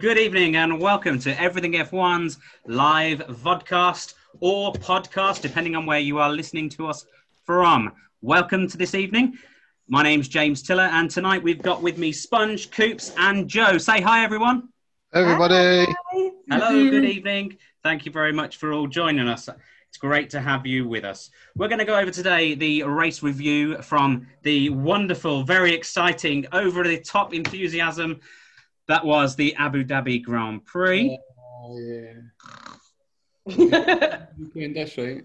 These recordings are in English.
good evening and welcome to Everything F1's live vodcast or podcast, depending on where you are listening to us from. Welcome to this evening. My name's James Tiller, and tonight we've got with me Sponge, Coops, and Joe. Say hi, everyone. Everybody. Hi. Hello, good evening. Thank you very much for all joining us. It's great to have you with us. We're going to go over today the race review from the wonderful, very exciting, over the top enthusiasm that was the Abu Dhabi Grand Prix. Oh, yeah. Weekend, that's right.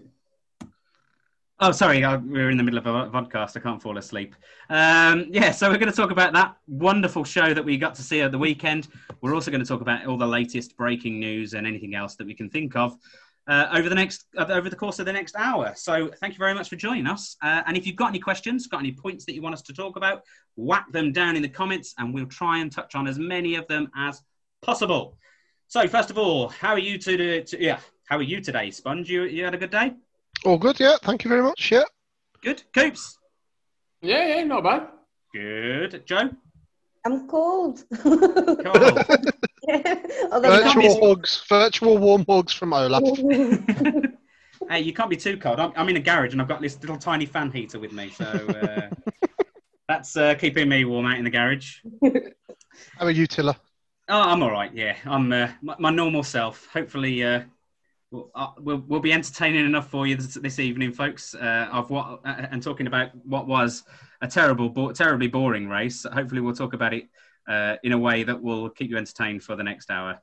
Oh, sorry, I- we're in the middle of a podcast. I can't fall asleep. Um, yeah, so we're going to talk about that wonderful show that we got to see at the weekend. We're also going to talk about all the latest breaking news and anything else that we can think of uh, over the next uh, over the course of the next hour. So, thank you very much for joining us. Uh, and if you've got any questions, got any points that you want us to talk about, whack them down in the comments, and we'll try and touch on as many of them as possible. So, first of all, how are you to, to yeah? How are you today, Sponge? You you had a good day? All good, yeah. Thank you very much. Yeah. Good, Coops. Yeah, yeah, not bad. Good, Joe. I'm cold. Cool. Yeah, although you can't be- Virtual hugs, virtual warm hugs from Olaf. hey, you can't be too cold. I'm, I'm in a garage and I've got this little tiny fan heater with me, so uh, that's uh, keeping me warm out in the garage. How are you, Tiller? Oh, I'm all right. Yeah, I'm uh, my, my normal self. Hopefully, uh, we'll, uh, we'll we'll be entertaining enough for you this, this evening, folks. Uh, of what uh, and talking about what was a terrible, bo- terribly boring race. Hopefully, we'll talk about it uh, in a way that will keep you entertained for the next hour.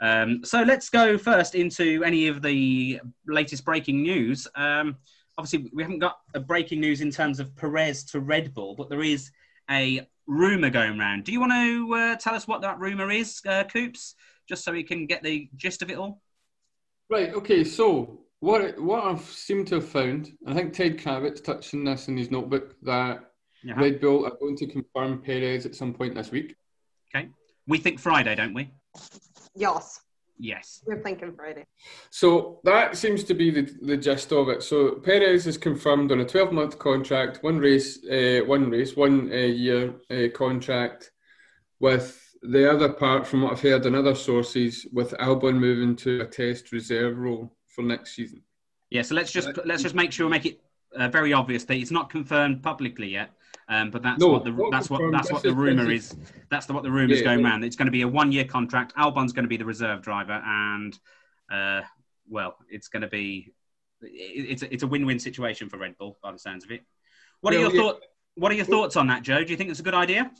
Um, so let's go first into any of the latest breaking news. Um, obviously, we haven't got a breaking news in terms of Perez to Red Bull, but there is a rumor going around. Do you want to uh, tell us what that rumor is, Coops, just so we can get the gist of it all? Right, okay, so what what I've seemed to have found, I think Ted Kravitz touched on this in his notebook, that Yeah. Red Bull are going to confirm Perez at some point this week. Okay. We think Friday, don't we? yes, Yes. we're thinking Friday. So that seems to be the, the gist of it. So Perez is confirmed on a 12 month contract, one race, uh, one race, one uh, year uh, contract, with the other part, from what I've heard in other sources, with Albon moving to a test reserve role for next season. Yeah. So let's just let's just make sure we make it uh, very obvious that it's not confirmed publicly yet. Um, but that's No, what the that's what that's what the rumor is. That's the, what the rumor is Yeah, going yeah. around. It's going to be a one year contract. Albon's going to be the reserve driver, and uh, well, it's going to be it's a, it's a win win situation for Red Bull by the sounds of it. What are Well, your yeah. thoughts? What are your thoughts on that, Joe? Do you think it's a good idea?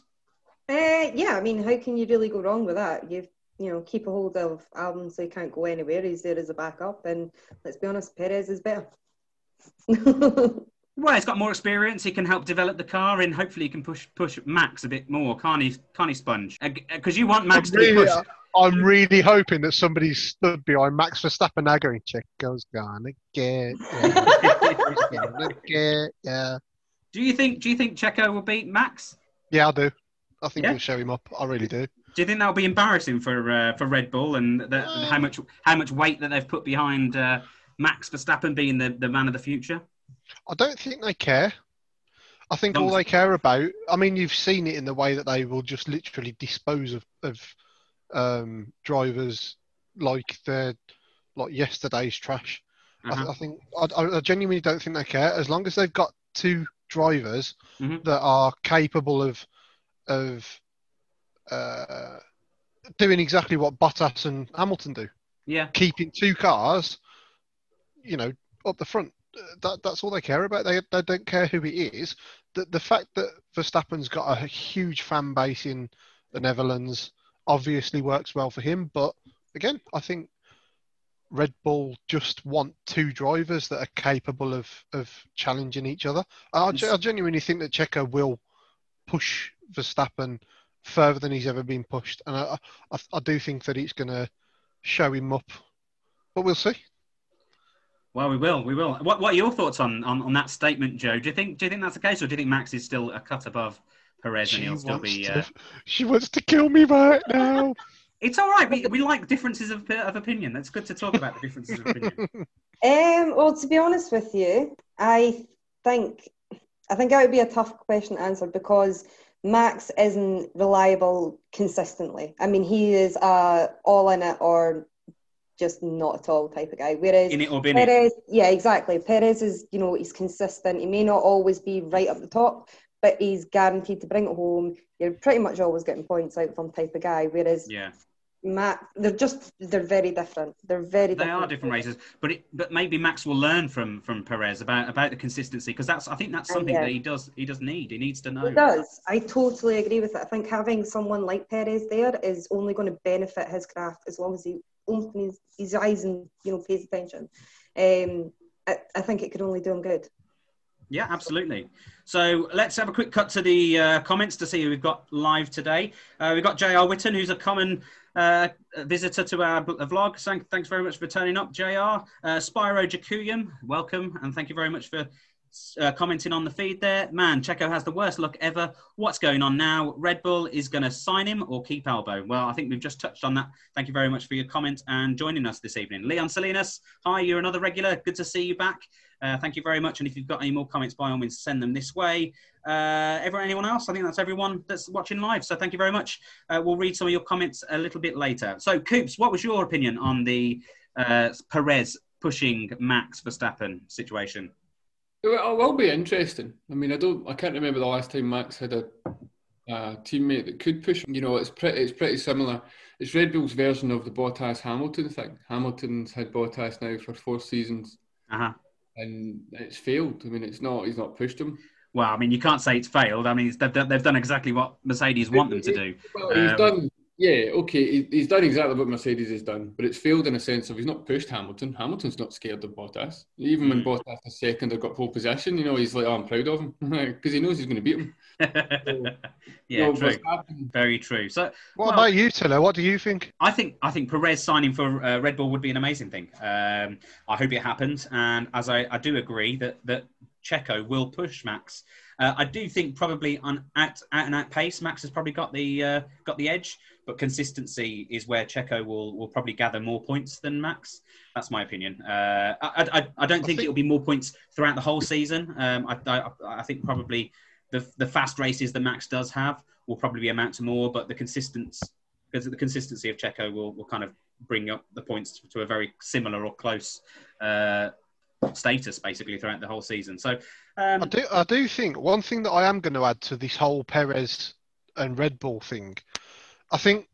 Uh, yeah, I mean, how can you really go wrong with that? You've you know, keep a hold of Albon so he can't go anywhere. He's there as a backup, and let's be honest, Perez is better. Well, he's got more experience. He can help develop the car, and hopefully, he can push push Max a bit more. Can't he? Can't he, Sponge? Because you want Max to be Really, pushed. I'm really hoping that somebody stood behind Max Verstappen now going, Checo's gonna get, yeah, gonna get, yeah. Do you think? Do you think Checo will beat Max? Yeah, I do. I think Yeah? we'll show him up. I really do. Do you think that'll be embarrassing for uh, for Red Bull and the, Uh. how much how much weight that they've put behind uh, Max Verstappen being the, the man of the future? I don't think they care. I think all they care about, I mean, you've seen it in the way that they will just literally dispose of, of um, drivers like they're like yesterday's trash. Uh-huh. I, I think I, I genuinely don't think they care as long as they've got two drivers Mhm. that are capable of of uh, doing exactly what Bottas and Hamilton do, Yeah, keeping two cars, you know, up the front. That that's all they care about. They they don't care who it is. The the fact that Verstappen's got a huge fan base in the Netherlands obviously works well for him. But again, I think Red Bull just want two drivers that are capable of of challenging each other. I, I genuinely think that Checo will push Verstappen further than he's ever been pushed, and I I, I do think that it's going to show him up. But we'll see. well, we will, we will. What What are your thoughts on, on, on that statement, Joe? Do you think Do you think that's the case, or do you think Max is still a cut above Perez and he'll still be? to, Uh... she wants to kill me right now. It's all right. We, we like differences of, of opinion. That's good to talk about the differences of opinion. Um, well, to be honest with you, I think I think that would be a tough question to answer because Max isn't reliable consistently. I mean, he is uh, all in it or just not at all type of guy. Whereas In it or bin Perez, yeah, exactly. Perez is, you know, he's consistent. He may not always be right up the top, but he's guaranteed to bring it home. You're pretty much always getting points out from type of guy. Whereas Yeah, Matt, they're just they're very different. They're very different. they different. are different races, but it, but maybe Max will learn from from Perez about about the consistency because that's I think that's something yeah. that he does he does need. He needs to know. He does. I totally agree with it. I think having someone like Perez there is only going to benefit his craft as long as he opens his, his eyes and you know pays attention. Um, I, I think it could only do him good. Yeah, absolutely. So let's have a quick cut to the uh, comments to see who we've got live today. Uh, we've got JR Witten, who's a common uh, visitor to our vlog. Thank, thanks very much for turning up, JR. Uh, Spyro Jacuyum, welcome, and thank you very much for uh, commenting on the feed there. Man, Checo has the worst luck ever. What's going on now? Red Bull is going to sign him or keep Albo. Well, I think we've just touched on that. Thank you very much for your comment and joining us this evening. Leon Salinas, hi, you're another regular. Good to see you back. Uh, thank you very much. And if you've got any more comments, by all means, send them this way. Uh, everyone, anyone else? I think that's everyone that's watching live. So thank you very much. Uh, we'll read some of your comments a little bit later. So, Coops, what was your opinion on the uh, Perez pushing Max Verstappen situation? It will be interesting. I mean, I don't, I can't remember the last time Max had a, a teammate that could push. him. You know, it's pretty, it's pretty similar. It's Red Bull's version of the Bottas Hamilton thing. Hamilton's had Bottas now for four seasons, Uh-huh. and it's failed. I mean, it's not, he's not pushed him. Well, I mean, you can't say it's failed. I mean, it's, they've, done- they've done exactly what Mercedes want them to do. Well, he's Um, done. Yeah, okay, he's done exactly what Mercedes has done, but it's failed in a sense of he's not pushed Hamilton. Hamilton's not scared of Bottas. Even when Mm. Bottas is second or got pole position, you know, he's like, oh, I'm proud of him because he knows he's going to beat him. yeah, You know, true. Very true. So, What Well- about you, Tiller? What do you think? I think I think Perez signing for uh, Red Bull would be an amazing thing. Um, I hope it happens, and as I, I do agree that that Checo will push Max. Uh, I do think probably on at out and out pace, Max has probably got the uh, got the edge, but consistency is where Checo will will probably gather more points than Max. That's my opinion. Uh, I, I, I don't think, think- it'll be more points throughout the whole season. Um, I, I, I think probably the the fast races that Max does have will probably amount to more, but the consistency because the consistency of Checo will, will kind of bring up the points to a very similar or close uh, status basically throughout the whole season. So, um, I do, I do think one thing that I am going to add to this whole Perez and Red Bull thing, I think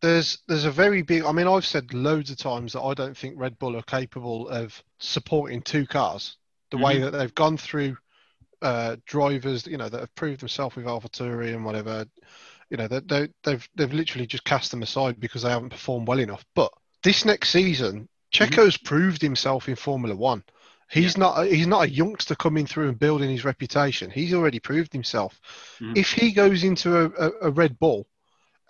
there's there's a very big. I mean, I've said loads of times that I don't think Red Bull are capable of supporting two cars the way that they've gone through uh, drivers, you know, that have proved themselves with AlphaTauri and whatever. You know, they, they, they've they've literally just cast them aside because they haven't performed well enough. But this next season, Checo's proved himself in Formula One. He's not he's not a youngster coming through and building his reputation. He's already proved himself. Mhm. If he goes into a, a, a Red Bull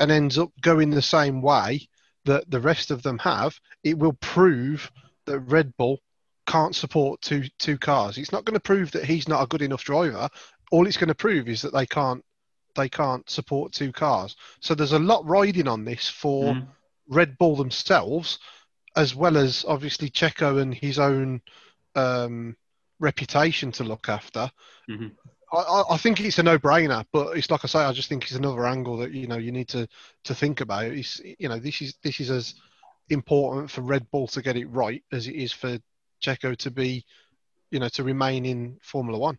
and ends up going the same way that the rest of them have, it will prove that Red Bull can't support two two cars. It's not going to prove that he's not a good enough driver. All it's going to prove is that they can't they can't support two cars. So there's a lot riding on this for Mhm. Red Bull themselves, as well as obviously Checo and his own um, reputation to look after. Mhm. I, I- think it's a no-brainer, but it's like I say, I just think it's another angle that you know you need to to think about. It's you know this is this is as important for Red Bull to get it right as it is for Checo to be, you know, to remain in Formula One.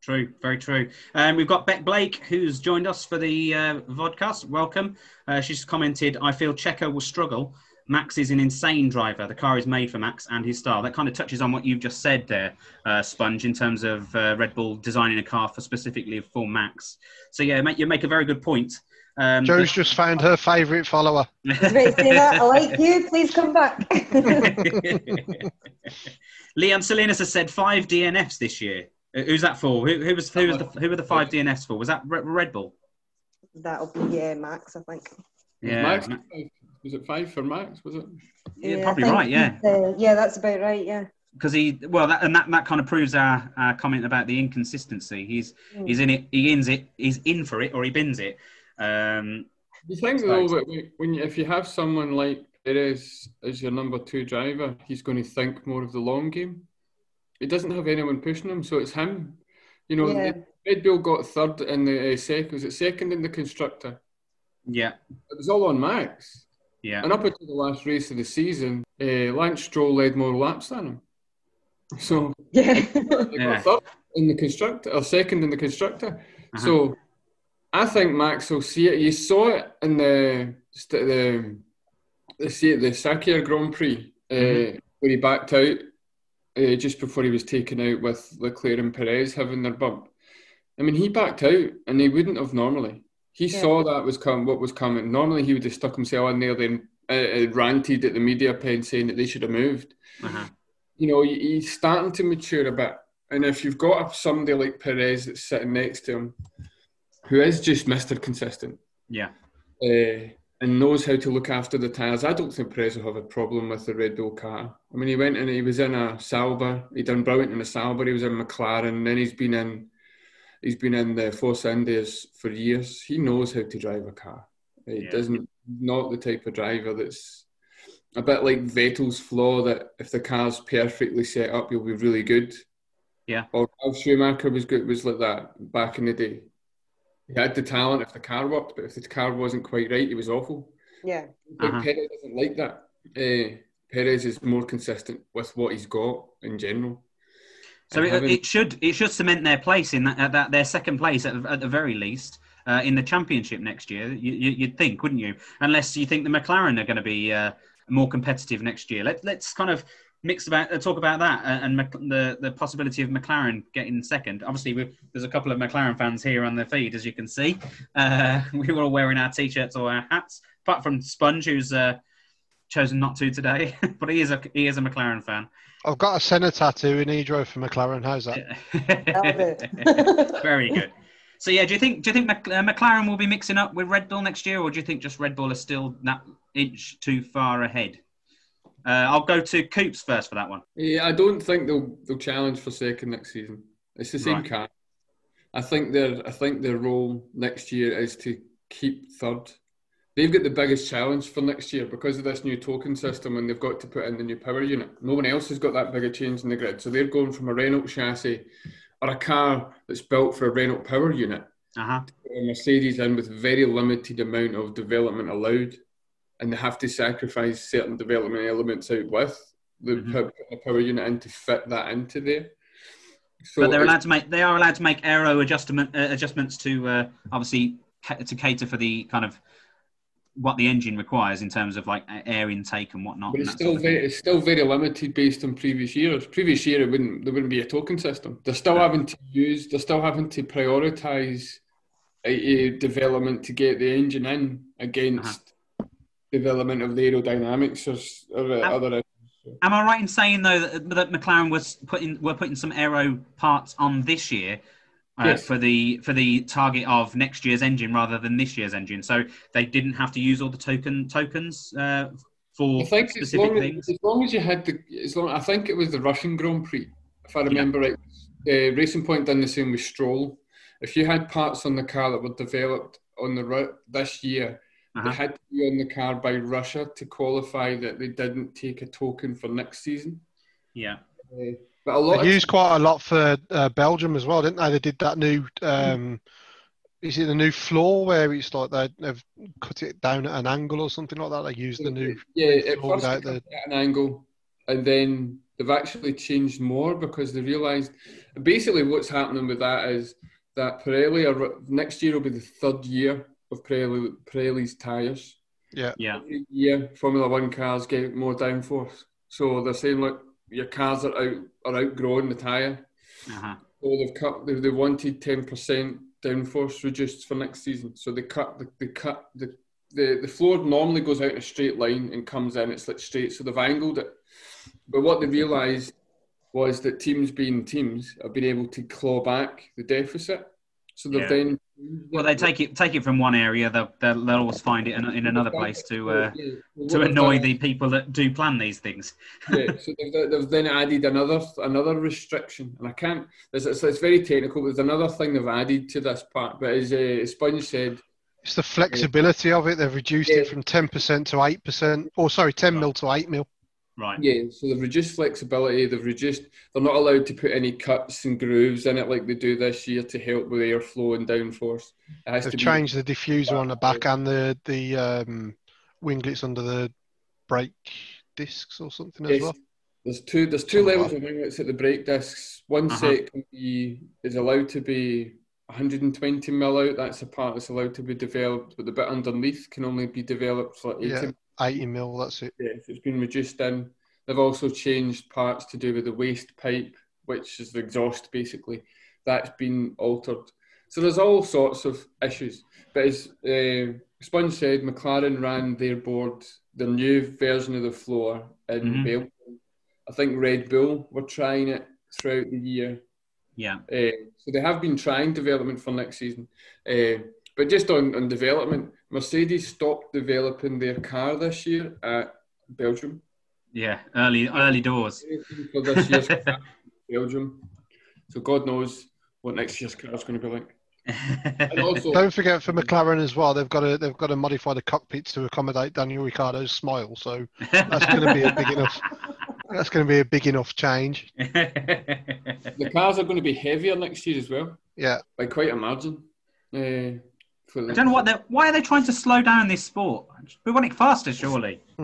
True, very true. Um, we've got Beck Blake, who's joined us for the uh, vodcast. Welcome. Uh, she's commented, I feel Checo will struggle. Max is an insane driver. The car is made for Max and his style. That kind of touches on what you've just said there, uh, Sponge, in terms of uh, Red Bull designing a car for specifically for Max. So, yeah, mate, you make a very good point. Um, Joe's just found her favourite follower. I was about to say that. I like you. Please come back. Leon Salinas has said five DNFs this year. Who's that for? Who, who was who was the who were the five DNFs for? Was that Red Bull? That'll be yeah, Max. I think. Yeah, Max, Ma- was it five for Max? Was it? yeah, I probably right. Yeah, uh, yeah, that's about right. Yeah. because he well that and that, that kind of proves our, our comment about the inconsistency. He's Mm. he's in it. He ins it. He's in for it or he bins it. Um, You think though that when- when you, if you have someone like Perez as your number two driver, he's going to think more of the long game. He doesn't have anyone pushing him, so it's him. You know, Yeah. it- Red Bull got third in the uh, second. Was it second in the constructor? Yeah, It was all on Max. Yeah. And up until the last race of the season, uh, Lance Stroll led more laps than him. So Yeah. they Yeah. third in the constructor or second in the constructor. Uh-huh. So I think Max will see it. You saw it in the st- the the see the Sakhir Grand Prix uh, Mhm. where he backed out uh, just before he was taken out with Leclerc and Perez having their bump. I mean, he backed out, and he wouldn't have normally. He Yeah. saw that was come what was coming. Normally, he would have stuck himself in there, then uh, uh, ranted at the media pen saying that they should have moved Uh-huh. you know, he's starting to mature a bit. And if you've got somebody like Perez that's sitting next to him, who is just Mr. Consistent Yeah. uh, and knows how to look after the tyres, I don't think Perez will have a problem with the Red Bull car. I mean, he went and he was in a Sauber. He done brilliant in a Sauber. He was in McLaren. Then he's been in, he's been in the Force Indias for years. He knows how to drive a car. He Yeah. doesn't not the type of driver that's a bit like Vettel's flaw that if the car's perfectly set up, you'll be really good. Yeah. Or Ralf Schumacher was good was like that back in the day. He had the talent if the car worked, but if the car wasn't quite right, he was awful. yeah. I think Uh-huh. Perez doesn't like that. Uh, Perez is more consistent with what he's got in general. So it, having- it should it should cement their place in that, at that their second place at, at the very least uh, in the championship next year. You, you'd think, wouldn't you? Unless you think the McLaren are going to be uh, more competitive next year. Let, let's kind of mix about uh, talk about that uh, and the the possibility of McLaren getting second. Obviously, we've, there's a couple of McLaren fans here on the feed, as you can see. Uh, we were all wearing our t-shirts or our hats, apart from Sponge, who's uh, chosen not to today, but he is a he is a McLaren fan. I've got a Senna tattoo in he drove for McLaren. How's that? Very good. So yeah, do you think do you think Mc, uh, McLaren will be mixing up with Red Bull next year, or do you think just Red Bull is still that inch too far ahead? Uh, I'll go to Coops first for that one. Yeah, I don't think they'll they'll challenge for second next season. It's the same Right. car. I think their I think their role next year is to keep third. They've got the biggest challenge for next year because of this new token system, and they've got to put in the new power unit. No one else has got that big a change in the grid, so they're going from a Renault chassis or a car that's built for a Renault power unit Uh huh. a Mercedes in with very limited amount of development allowed, and they have to sacrifice certain development elements out with the, Mhm. power unit in to fit that into there. So but they're allowed to make they are allowed to make aero adjustment uh, adjustments to uh, obviously to cater for the kind of what the engine requires in terms of like air intake and whatnot. but it's still very it's still very limited based on previous years. Previous year it wouldn't there wouldn't be a token system. They're still Yeah. having to use they're still having to prioritise a, a development to get the engine in against development of the aerodynamics or, or uh, other Am I right in saying though that, that McLaren was putting were putting some aero parts on this year uh, Yes. for the for the target of next year's engine rather than this year's engine? So they didn't have to use all the token tokens uh, for I think as specific long as, things. as long as you had the, as long I think it was the Russian Grand Prix, if I remember right. Uh, Racing Point done the same with Stroll. If you had parts on the car that were developed on the ru- this year, Uh-huh. they had to be on the car by Russia to qualify that they didn't take a token for next season. Yeah, Uh, but a lot They of used quite a lot for uh, Belgium as well, didn't they? They did that new. Um, is it the new floor where it's like they, they've cut it down at an angle or something like that? They used the new. yeah, at floor first without they the- cut it at an angle, and then they've actually changed more because they realised basically what's happening with that is that Pirelli are, next year will be the third year of Pirelli, Pirelli's tyres. yeah, yeah, yeah. Formula One cars get more downforce, so they're saying look, your cars are out are outgrowing the tyre. uh-huh. So they've cut. They, they wanted ten percent downforce reduced for next season. So they cut. The, they cut the, the the floor normally goes out in a straight line and comes in. It's like straight. So they've angled it. But what they realised was that teams, being teams, have been able to claw back the deficit. So they've Yeah. then. Well, they take it take it from one area. They'll they'll, they'll always find it in, in another place to uh, Yeah. Well, to annoy the people that do plan these things. yeah, so they've, they've then added another another restriction, and I can't. It's, it's, it's very technical. But there's another thing they've added to this part, but as uh, Sponge said, It's the flexibility of it. They've reduced Yeah. it from ten percent to eight percent, or sorry, ten mil to eight mil. Right. Yeah, so they've reduced flexibility. They've reduced. They're not allowed to put any cuts and grooves in it like they do this year to help with airflow and downforce. It has They've to be- changed the diffuser on the back and the the um, winglets under the brake discs or something as well. There's two. There's two Something levels like of winglets at the brake discs. One Uh-huh. set can be is allowed to be 120 mil out. That's the part that's allowed to be developed, but the bit underneath can only be developed for 80 Yeah. 80 mil, that's it. Yeah, it's been reduced in. They've also changed parts to do with the waste pipe, which is the exhaust basically. That's been altered. So there's all sorts of issues. But as uh, Sponge said, McLaren ran their board, their new version of the floor in Mhm. Belgium. I think Red Bull were trying it throughout the year. Yeah. Uh, so they have been trying development for next season. Uh, but just on, on development, Mercedes stopped developing their car this year at Belgium. Yeah. Early early doors. For this year's Belgium. So God knows what next year's car is going to be like. And also, Don't forget for McLaren as well, they've got to they've got to modify the cockpits to accommodate Daniel Ricciardo's smile. So that's going to be a big enough. That's going to be a big enough change. the cars are going to be heavier next year as well, Yeah, by quite a margin. Uh, for the, I don't know what they why are they trying to slow down this sport? We want it faster, surely.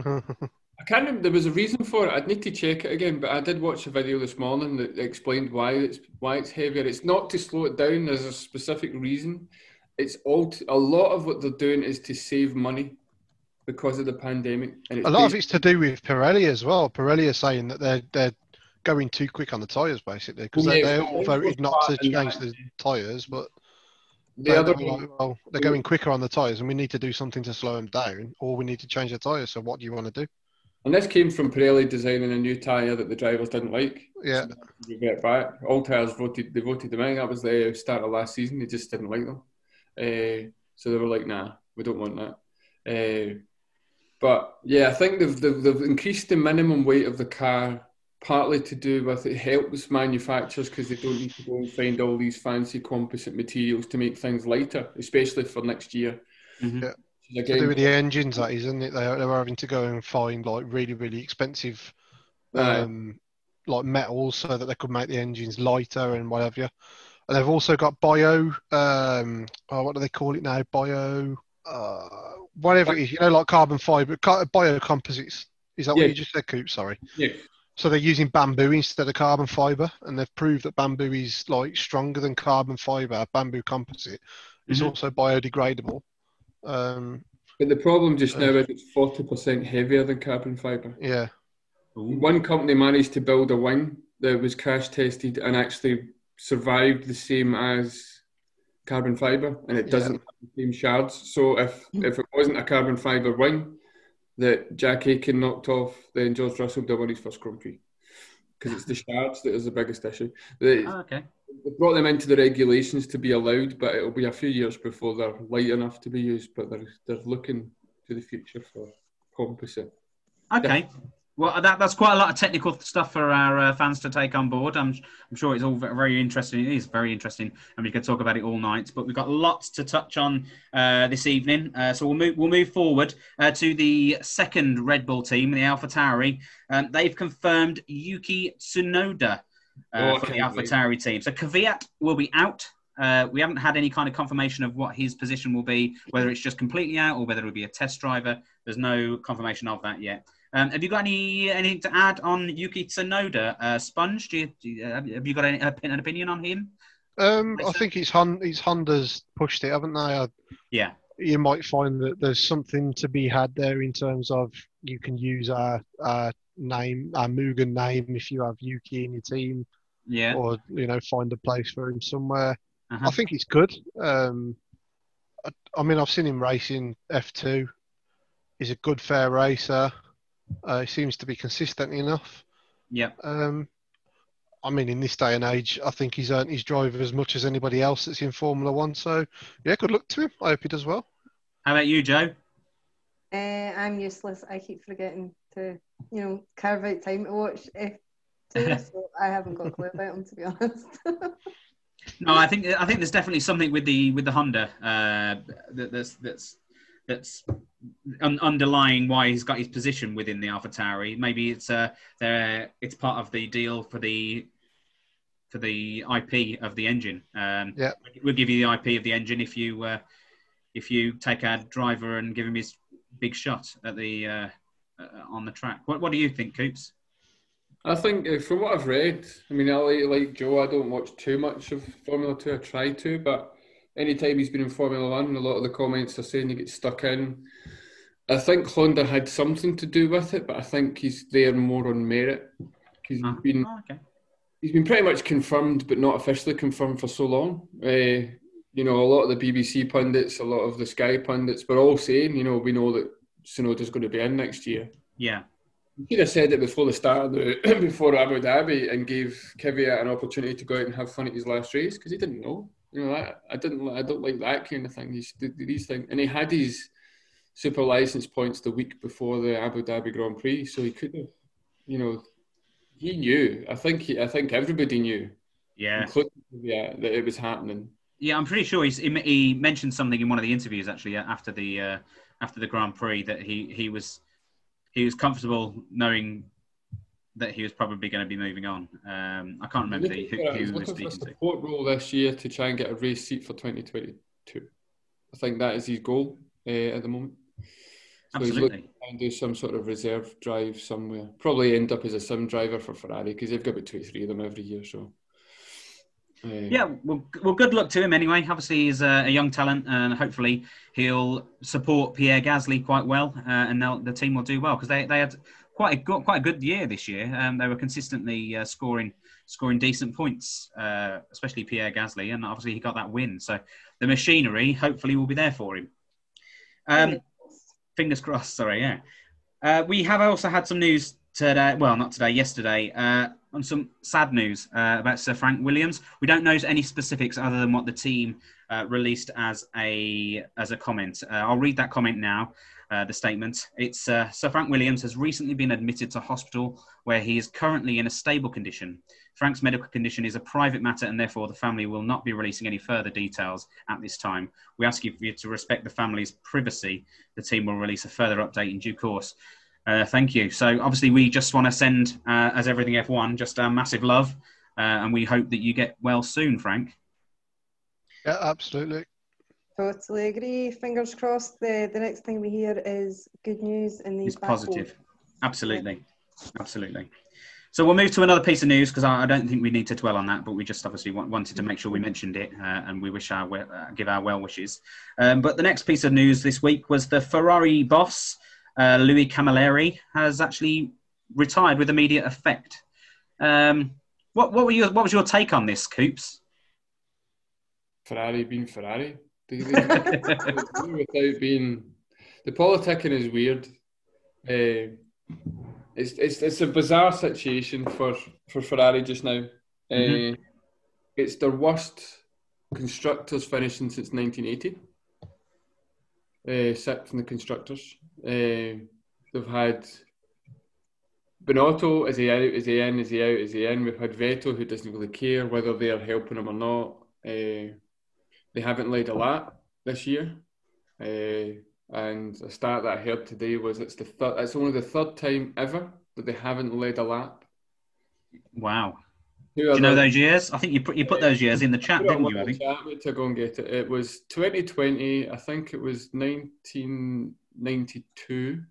I can't remember. There was a reason for it. I'd need to check it again, but I did watch a video this morning that explained why it's why it's heavier. It's not to slow it down. There's a specific reason. It's all to, a lot of what they're doing is to save money because of the pandemic. And it's a lot of it's to do with Pirelli as well. Pirelli are saying that they're they're going too quick on the tyres basically because Well, they, they all voted not to change the tyres, but the they, other they were like, well, they're going quicker on the tyres, and we need to do something to slow them down, or we need to change the tyres. So what do you want to do? And this came from Pirelli designing a new tyre that the drivers didn't like. Yeah, So they revert back. All tyres voted. They voted them in. That was the start of last season. They just didn't like them. Uh, so they were like, "Nah, we don't want that." Uh, but yeah, I think they've, they've they've increased the minimum weight of the car partly to do with it helps manufacturers because they don't need to go and find all these fancy composite materials to make things lighter, especially for next year. Mhm. Yeah. Which is to do with the engines, that is, isn't it? They, they were having to go and find like really, really expensive, Aye. um, like metals so that they could make the engines lighter and whatever. And they've also got bio, um, oh, what do they call it now? Bio, uh, whatever it is, you know, like carbon fiber, car- bio composites. Is that what you just said, Coop? Sorry. yeah, So they're using bamboo instead of carbon fiber, and they've proved that bamboo is like stronger than carbon fiber. Bamboo composite is Mhm. also biodegradable. Um, but the problem just now is it's forty percent heavier than carbon fibre. yeah. Ooh. One company managed to build a wing that was crash tested and actually survived the same as carbon fibre, and it doesn't have the same shards. So if if it wasn't a carbon fibre wing that Jack Aitken knocked off, then George Russell won his first Grand because it's the shards that is the biggest issue. They, Oh, okay. they brought them into the regulations to be allowed, but it'll be a few years before they're light enough to be used. But they're they're looking to the future for composite. Okay. Well, that, that's quite a lot of technical stuff for our uh, fans to take on board. I'm, I'm sure it's all very interesting. It is very interesting, and we could talk about it all night. But we've got lots to touch on uh, this evening, uh, so we'll move, we'll move forward uh, to the second Red Bull team, the AlphaTauri. Um, they've confirmed Yuki Tsunoda uh, Oh, for the. AlphaTauri team. So Kvyat will be out. Uh, we haven't had any kind of confirmation of what his position will be, whether it's just completely out or whether it'll be a test driver. There's no confirmation of that yet. Um, have you got any anything to add on Yuki Tsunoda? Uh, Sponge, do you, do you, have you got any, an opinion on him? Um, I think it's Hon- it's Honda's pushed it, haven't they? I, Yeah. you might find that there's something to be had there in terms of you can use our, our name, our Mugen name, if you have Yuki in your team, Yeah. or you know, find a place for him somewhere. Uh-huh. I think it's good. Um, I, I mean, I've seen him racing F2. He's a good, fair racer. Uh, he seems to be consistent enough. Yeah. Um, I mean, in this day and age, I think he's earned his drive as much as anybody else that's in Formula One. So, yeah, good luck to him. I hope he does well. How about you, Joe? Uh, I'm useless. I keep forgetting to, you know, carve out time to watch F2, so I haven't got a clue about him, to be honest. No, I think I think there's definitely something with the with the Honda uh, that, that's that's that's un- underlying why he's got his position within the Alpha Tauri. Maybe it's uh, there. It's part of the deal for the for the IP of the engine. Um, Yeah. we'll give you the IP of the engine if you uh, if you take our driver and give him his big shot at the uh, uh, on the track. What What do you think, Coops? I think uh, from what I've read, I mean, I like, like Joe. I don't watch too much of Formula Two. I try to, but anytime he's been in Formula One, a lot of the comments are saying he gets stuck in. I think Honda had something to do with it, but I think he's there more on merit. He's Ah, been oh, okay. he's been pretty much confirmed, but not officially confirmed for so long. Uh, you know, a lot of the BBC pundits, a lot of the Sky pundits, were all saying, you know, we know that Tsunoda's going to be in next year. Yeah. He could have said it before the start of the before Abu Dhabi and gave Kvyat an opportunity to go out and have fun at his last race because he didn't know. You know, that, I didn't. I don't like that kind of thing. He's these things, and he had his super license points the week before the Abu Dhabi Grand Prix, so he could have. You know, he knew. I think. He, I think everybody knew, Yeah. Yeah, that it was happening. Yeah, I'm pretty sure he's, he, he mentioned something in one of the interviews actually uh, after the uh, after the Grand Prix that he, he was he was comfortable knowing that he was probably going to be moving on. Um, I can't remember the, who, who he was looking for a speaking to. support role this year to try and get a race seat for 2022. I think that is his goal uh, at the moment. So Absolutely. and do some sort of reserve drive somewhere. Probably end up as a sim driver for Ferrari because they've got about two or three of them every year. So uh, Yeah, well, well, good luck to him anyway. Obviously, he's a, a young talent, and hopefully he'll support Pierre Gasly quite well, uh, and they'll, the team will do well because they, they had quite a good, quite a good year this year. Um, they were consistently uh, scoring scoring decent points, uh, especially Pierre Gasly, and obviously he got that win. So the machinery hopefully will be there for him. Um, fingers crossed. Sorry, yeah. Uh, we have also had some news today. Well, not today, yesterday, uh, on some sad news uh, about Sir Frank Williams. We don't know any specifics other than what the team uh, released as a as a comment. I'll read that comment now. Uh, the statement. It's uh, Sir Frank Williams has recently been admitted to hospital where he is currently in a stable condition. Frank's medical condition is a private matter and therefore the family will not be releasing any further details at this time. We ask you to respect the family's privacy. The team will release a further update in due course. Uh, thank you. So obviously we just want to send, uh, as everything F1, just a massive love, uh, and we hope that you get well soon, Frank. Yeah, absolutely. Totally agree. Fingers crossed. The the next thing we hear is good news and he's It's back home. positive. Absolutely, absolutely. So we'll move to another piece of news because I, I don't think we need to dwell on that, but we just obviously want, wanted to make sure we mentioned it uh, and we wish our uh, give our well wishes. Um, but the next piece of news this week was the Ferrari boss uh, Louis Camilleri has actually retired with immediate effect. Um, what, what were your what was your take on this, Coops? Ferrari being Ferrari. They, they, without being the politicking is weird. Uh, it's, it's it's a bizarre situation for, for Ferrari just now. Uh, Mhm. It's their worst constructors finishing since 1980. Uh, sixth in the constructors. Uh, they've had Binotto. Is he out? Is he in? Is he out? Is he in? We've had Vettel, who doesn't really care whether they're helping him or not. Uh, they haven't led a lap this year. Uh, and a stat that I heard today was it's the third, it's only the third time ever that they haven't led a lap. Wow. Two Do you know those years? I think you put you put those years in the chat, it didn't you, the Abby? chat, to go and get it. It was 2020. I think it was 1992.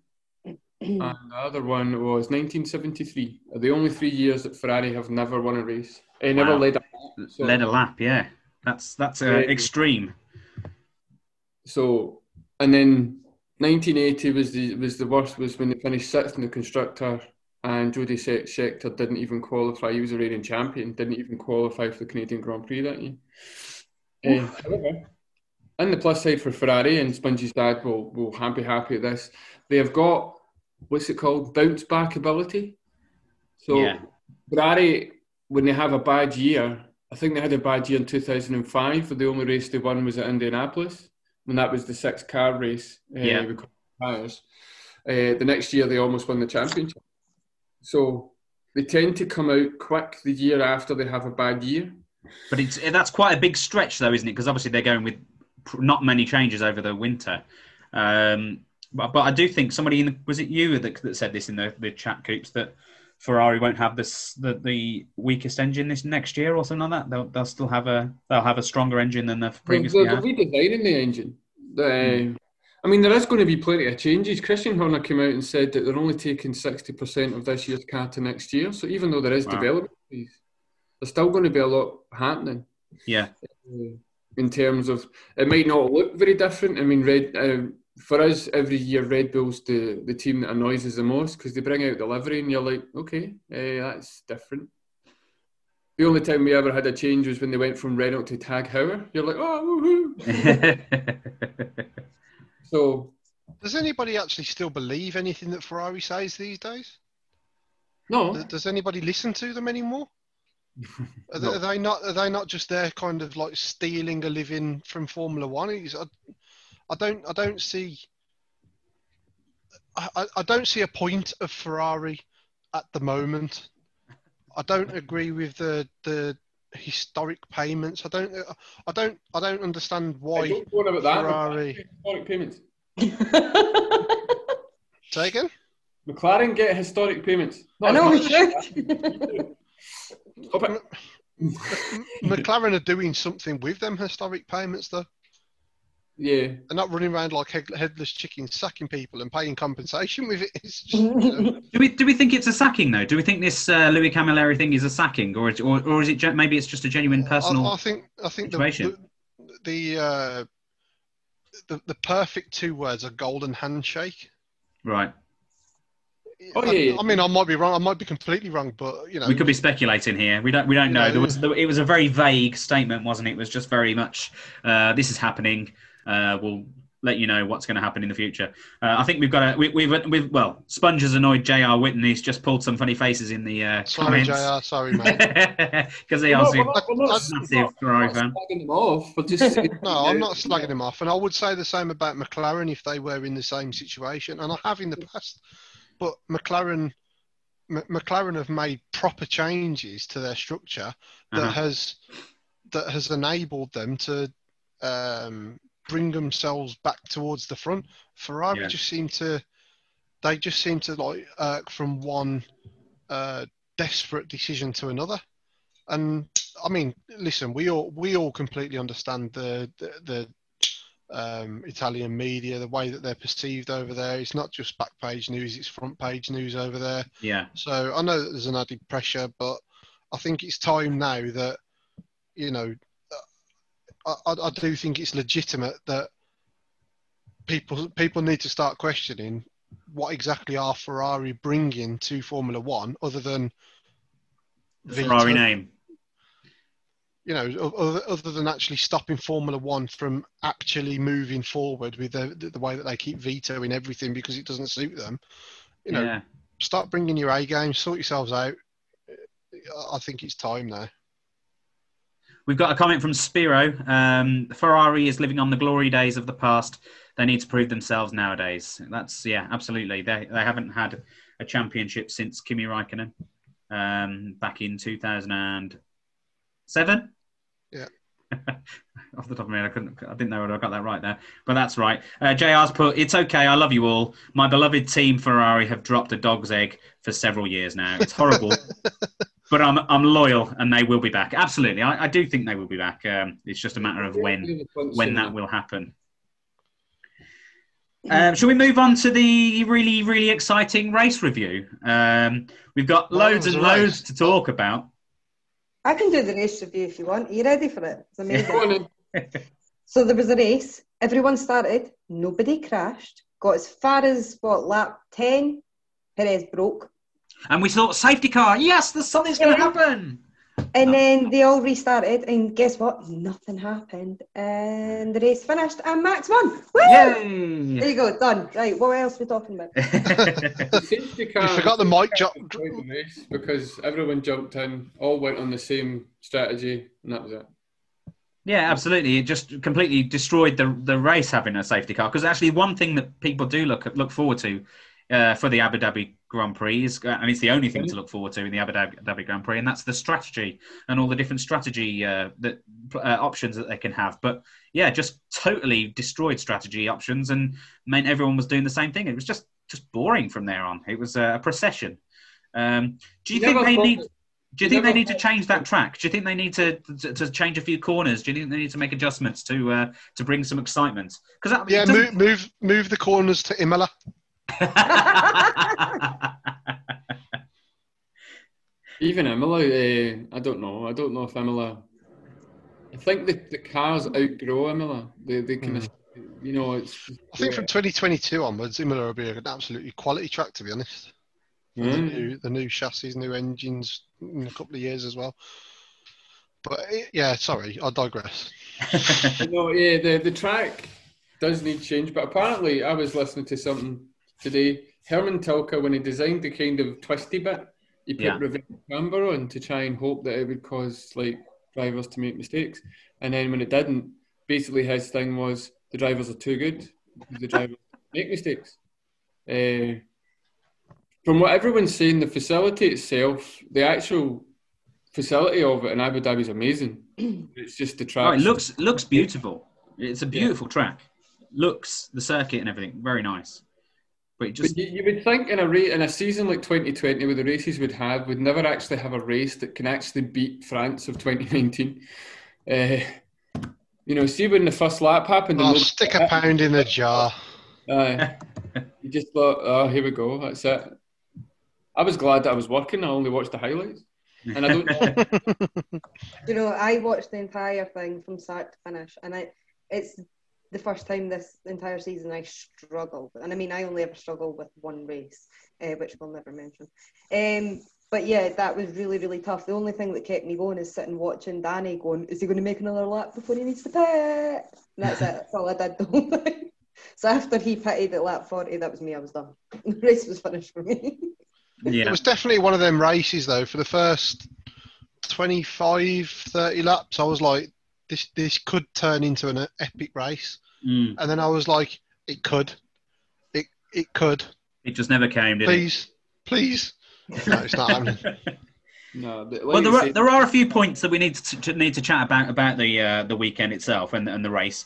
and the other one was 1973. Are the only three years that Ferrari have never won a race. They never Wow. led a lap. So, Led a lap, yeah. That's that's uh, extreme. so and then 1980 was the was the worst. Was when they finished sixth in the constructor, and Jody Sche- Scheckter didn't even qualify. He was a reigning champion. Didn't even qualify for the Canadian Grand Prix that year. Uh, however, on the plus side for Ferrari and Spongy's dad will will be happy at this. They have got what's it called bounce back ability. So Yeah. Ferrari, when they have a bad year, I think they had a bad year in 2005, where the only race they won was at Indianapolis, when that was the six car race. Uh, Yeah. tires. Uh, the next year, they almost won the championship. So they tend to come out quick the year after they have a bad year. But it's that's quite a big stretch, though, isn't it? Because obviously they're going with not many changes over the winter. Um, but, but I do think somebody in the, was it you that, that said this in the, the chat coops that Ferrari won't have this the, the weakest engine this next year or something like that. They'll, they'll still have a they'll have a stronger engine than they've previously they're, they're redesigning the engine. The, I mean, there is going to be plenty of changes. Christian Horner came out and said that they're only taking 60% of this year's car to next year. So even though there is Wow. development, there's still going to be a lot happening Yeah, uh, in terms of it might not look very different. I mean, Red um, for us every year, Red Bull's the, the team that annoys us the most because they bring out the livery and you're like, okay, uh, that's different. The only time we ever had a change was when they went from Renault to Tag Heuer. You're like, oh, woohoo! So Does anybody actually still believe anything that Ferrari says these days? no, Does- Does anybody listen to them anymore? Are, they, No. are they not? Are they not just there, kind of like stealing a living from Formula One? It's- I, I don't. I don't see. I, I- I don't see a point of Ferrari at the moment. I don't agree with the the historic payments. I don't. I don't. I don't understand I why. don't about. Ferrari. Historic payments. Say again. McLaren get historic payments. I Not know we should. much. Stop it. M- McLaren are doing something with them historic payments, though. Yeah. They're not running around like head, headless chickens, sacking people and paying compensation with it. Just, you know, do we do we think it's a sacking though? Do we think this uh, Louis Camilleri thing is a sacking, or or, or is it gen- maybe it's just a genuine personal? I, I think I think the situation. the the, uh, the the perfect two words are golden handshake. Right. Oh, I, yeah, yeah. I mean, I might be wrong. I might be completely wrong, but you know, We could be speculating here. We don't. We don't know. No. There was. It was a very vague statement, wasn't it? It was just very much. Uh, this is happening. Uh, we'll let you know what's going to happen in the future. Uh, I think we've got a. We, we've. We've. Well, Sponge has annoyed Jr. Whitten. He's just pulled some funny faces in the uh, sorry, comments Jr. Sorry, mate. because he We're also not- we're not- massive Ferrari fan. not them off. We're just No, I'm not slagging him off, and I would say the same about McLaren if they were in the same situation, and I have in the past. But McLaren, M- McLaren have made proper changes to their structure that Uh-huh. has that has enabled them to um, bring themselves back towards the front. Ferrari Yeah. just seem to, they just seem to like irk from one uh, desperate decision to another. And I mean, listen, we all we all completely understand the the, the um, Italian media, the way that they're perceived over there. It's not just back page news; it's front page news over there. Yeah. So I know that there's an added pressure, but I think it's time now that you know. I, I do think it's legitimate that people people need to start questioning what exactly are Ferrari bringing to Formula One, other than The Ferrari name. you know, other, other than actually stopping Formula One from actually moving forward with the, the, the way that they keep vetoing everything because it doesn't suit them. You know, yeah. start bringing your A game, sort yourselves out. I think it's time now. We've got a comment from Spiro. Um, Ferrari is living on the glory days of the past. They need to prove themselves nowadays. That's yeah, absolutely. They they haven't had a championship since Kimi Raikkonen um, back in two thousand and seven. Yeah. Off the top of my head, I couldn't. I didn't know whether I got that right there, but that's right. Uh, JR's put. It's okay. I love you all. My beloved team Ferrari have dropped a dog's egg for several years now. It's horrible. But I'm I'm loyal, and they will be back. Absolutely, I, I do think they will be back. Um, it's just a matter of when when that will happen. Um, shall we move on to the really really exciting race review? Um, we've got loads and a race. loads to talk about. I can do the race review if you want. Are you ready for it? It's amazing. Go on then. So there was a race. Everyone started. Nobody crashed. Got as far as what lap ten. Perez broke, And we thought safety car. Yes, there's something's going to happen. and then they all restarted. And guess what? Nothing happened. And the race finished. And Max won. Woo! There you go. Done. Right. What else are we talking about? Safety car You forgot the mic drop. enjoyed the race because everyone jumped in, all went on the same strategy, and that was it. Yeah, absolutely. It just completely destroyed the the race having a safety car because actually one thing that people do look look forward to uh, for the Abu Dhabi Grand Prix, is, and it's the only thing to look forward to in the Abu Dhabi Grand Prix, and that's the strategy and all the different strategy uh, that uh, options that they can have. But yeah, just totally destroyed strategy options and meant everyone was doing the same thing. It was just just boring from there on. It was a procession. Um, do you, you think they need? Do you think they need to change that track? Do you think they need to, to, to change a few corners? Do you think they need to make adjustments to uh, to bring some excitement? Because yeah, move, move move the corners to Imola. Even Imola, uh, I don't know. I don't know if Imola. I think the, the cars outgrow Imola. They they kind mm. of you know it's. I think from 2022 onwards, Imola will be an absolutely quality track. To be honest. Mm. The, new, the new chassis, new engines in a couple of years as well. But yeah, sorry, I digress. no, yeah, the the track does need change, but apparently I was listening to something today. Hermann Tilke, when he designed the kind of twisty bit, he put yeah. reverse camber on to try and hope that it would cause like drivers to make mistakes. And then when it didn't, basically his thing was the drivers are too good. The drivers make mistakes. Uh, from what everyone's saying, the facility itself, the actual facility of it in Abu Dhabi is amazing. It's just the track. Oh, it looks looks beautiful. It's a beautiful yeah. track. Looks the circuit and everything very nice. But, just... but you, you, would think in a race, in a season like 2020, where the races would have, would never actually have a race that can actually beat France of 2019. Uh, you know, see when the first lap happened. Oh, stick a pound in the jar. Uh, you just thought, oh, here we go. That's it. I was glad that I was working. I only watched the highlights. And I don't know. you know, I watched the entire thing from start to finish, and I, it's the first time this entire season I struggled. And I mean, I only ever struggle with one race, uh, which we'll never mention. Um, but yeah, that was really, really tough. The only thing that kept me going is sitting watching Danny going, is he going to make another lap before he needs to pit? And that's it. That's all I did the whole time. So after he pitted at lap 40, that was me. I was done. The race was finished for me. Yeah. It was definitely one of them races though. For the first 25, 30 laps, I was like, this this could turn into an epic race. Mm. And then I was like, it could, it it could. It just never came. please, it? please. Please. No, it's not happening. No, well, there are, there are a few points that we need to, to need to chat about about the uh, the weekend itself and, and the race.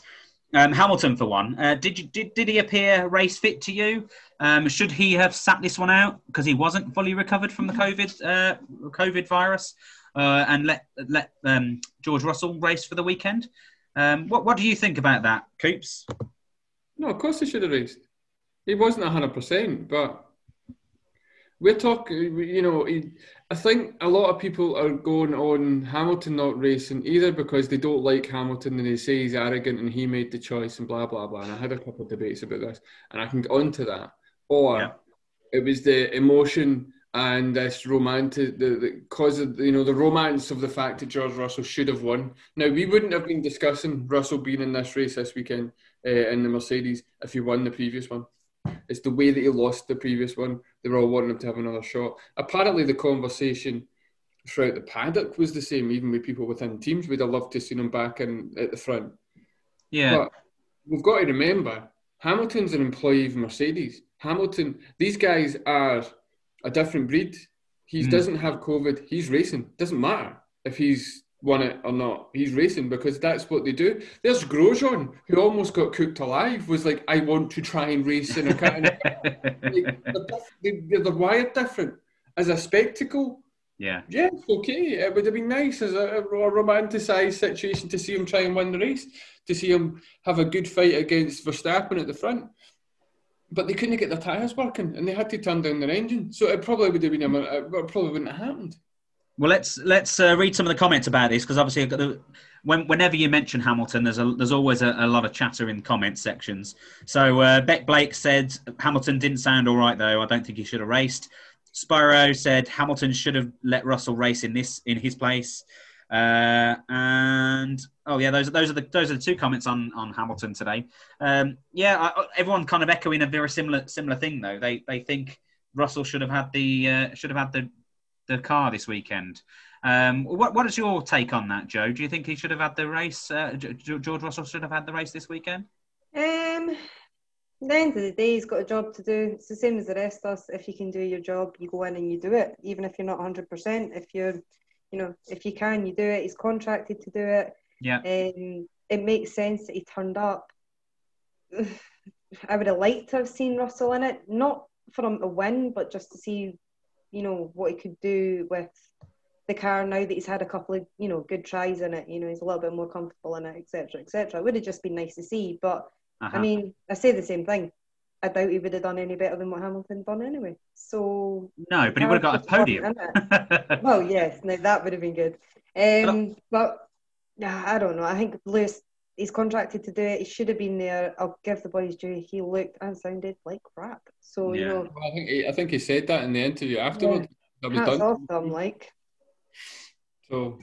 Um, Hamilton, for one, uh, did you did, did he appear race fit to you? Um, should he have sat this one out because he wasn't fully recovered from the COVID uh, COVID virus, uh, and let let um, George Russell race for the weekend? Um, what what do you think about that, Coops? No, of course he should have raced. He wasn't hundred percent, but we're talking. You know, he, I think a lot of people are going on Hamilton not racing either because they don't like Hamilton and they say he's arrogant and he made the choice and blah blah blah. And I had a couple of debates about this, and I can get on to that or yeah. it was the emotion and this romantic, the, the cause of you know the romance of the fact that George Russell should have won. Now we wouldn't have been discussing Russell being in this race this weekend uh, in the Mercedes if he won the previous one. It's the way that he lost the previous one. They were all wanting him to have another shot. Apparently, the conversation throughout the paddock was the same, even with people within teams. We'd have loved to see him back in at the front. Yeah, but we've got to remember Hamilton's an employee of Mercedes. Hamilton, these guys are a different breed. He mm. doesn't have COVID. He's racing. Doesn't matter if he's won it or not. He's racing because that's what they do. There's Grosjean, who almost got cooked alive, was like, I want to try and race in a car. like, they're, they're wired different. As a spectacle, yeah, yeah, okay. It would have been nice as a, a romanticised situation to see him try and win the race, to see him have a good fight against Verstappen at the front but they couldn't get their tyres working and they had to turn down their engine. So it probably would have been, a, probably wouldn't have happened. Well, let's let's uh, read some of the comments about this because obviously, the, when, whenever you mention Hamilton, there's a, there's always a, a lot of chatter in comment sections. So uh, Beck Blake said Hamilton didn't sound all right though. I don't think he should have raced. Spyro said Hamilton should have let Russell race in this in his place. Uh, and oh yeah, those are those are the those are the two comments on on Hamilton today. Um, yeah, I, everyone kind of echoing a very similar similar thing though. They they think Russell should have had the uh, should have had the the car this weekend. Um, what what is your take on that, Joe? Do you think he should have had the race? Uh, George Russell should have had the race this weekend. Um, At the end of the day, he's got a job to do. It's the same as the rest of us. If you can do your job, you go in and you do it, even if you're not 100%. If you're, you know, if you can, you do it. He's contracted to do it. Yeah. Um, it makes sense that he turned up. I would have liked to have seen Russell in it, not for him to win, but just to see, you know, what he could do with the car now that he's had a couple of, you know, good tries in it. You know, he's a little bit more comfortable in it, etc., etc. It would have just been nice to see, but Uh-huh. I mean, I say the same thing. I doubt he would have done any better than what Hamilton done anyway. So no, but he would have got a podium. well, yes, no, that would have been good. Um, but yeah, I don't know. I think Lewis, he's contracted to do it. He should have been there. I'll give the boys due. He looked and sounded like crap. So you Yeah. know, Well, I think he, I think he said that in the interview afterwards. That was hats done. off to him. Like, So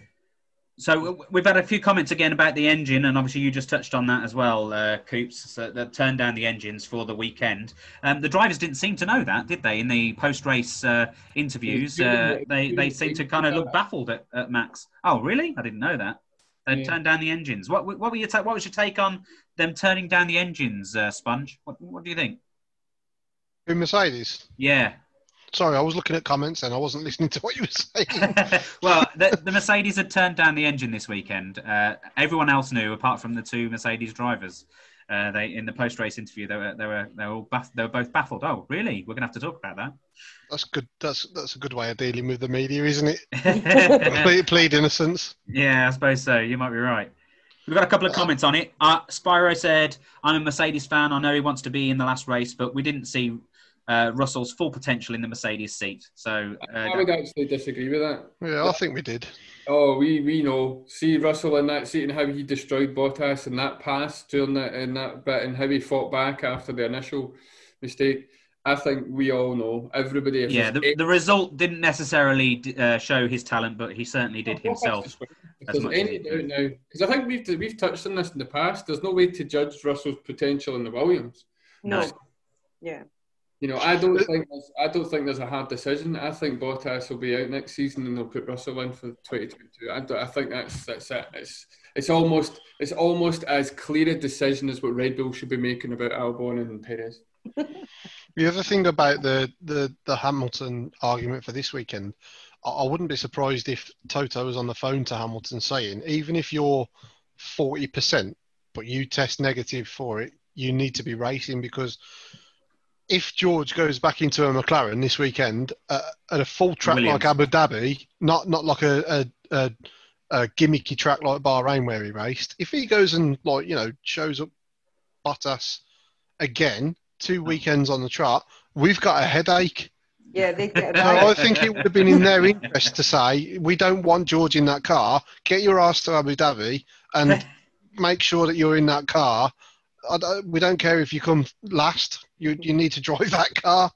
So we've had a few comments again about the engine, and obviously you just touched on that as well, uh, Coops. So that turned down the engines for the weekend. Um, the drivers didn't seem to know that, did they? In the post-race uh, interviews, uh, they they seemed to kind of look baffled at, at Max. Oh, really? I didn't know that. They Yeah. turned down the engines. What what were your ta- what was your take on them turning down the engines, uh, Sponge? What what do you think? Who Mercedes? Yeah. Sorry, I was looking at comments and I wasn't listening to what you were saying. well, the, the Mercedes had turned down the engine this weekend. Uh, everyone else knew, apart from the two Mercedes drivers. Uh, they in the post-race interview, they were they were they were all baff- they were both baffled. Oh, really? We're gonna have to talk about that. That's good. That's that's a good way of dealing with the media, isn't it? Plead, plead innocence. yeah, I suppose so. You might be right. We've got a couple of comments on it. Uh, Spyro said, "I'm a Mercedes fan. I know he wants to be in the last race, but we didn't see uh, Russell's full potential in the Mercedes seat. So uh, I would actually disagree with that. Yeah, I think we did. Oh, we, we know. See Russell in that seat and how he destroyed Bottas in that pass during that in that bit and how he fought back after the initial mistake. I think we all know. Everybody. yeah, the, the result didn't necessarily uh, show his talent, but he certainly did himself. If as there's much any doubt now, because I think we've we've touched on this in the past. There's no way to judge Russell's potential in the Williams. no, No. yeah, You know, I don't think there's, I don't think there's a hard decision. I think Bottas will be out next season and they'll put Russell in for 2022. I, I think that's that's it. It's it's almost it's almost as clear a decision as what Red Bull should be making about Albon and Perez. The other thing about the, the, the Hamilton argument for this weekend, I, I wouldn't be surprised if Toto was on the phone to Hamilton saying, even if you're 40%, but you test negative for it, you need to be racing because if George goes back into a McLaren this weekend uh, at a full track Williams. like Abu Dhabi, not not like a, a, a, a gimmicky track like Bahrain where he raced, if he goes and like you know shows up Bottas again, two weekends on the trot, we've got a headache. yeah, they get So. I think it would have been in their interest to say, we don't want George in that car. Get your ass to Abu Dhabi and make sure that you're in that car. Don't, we don't care if you come last. You you need to drive that car.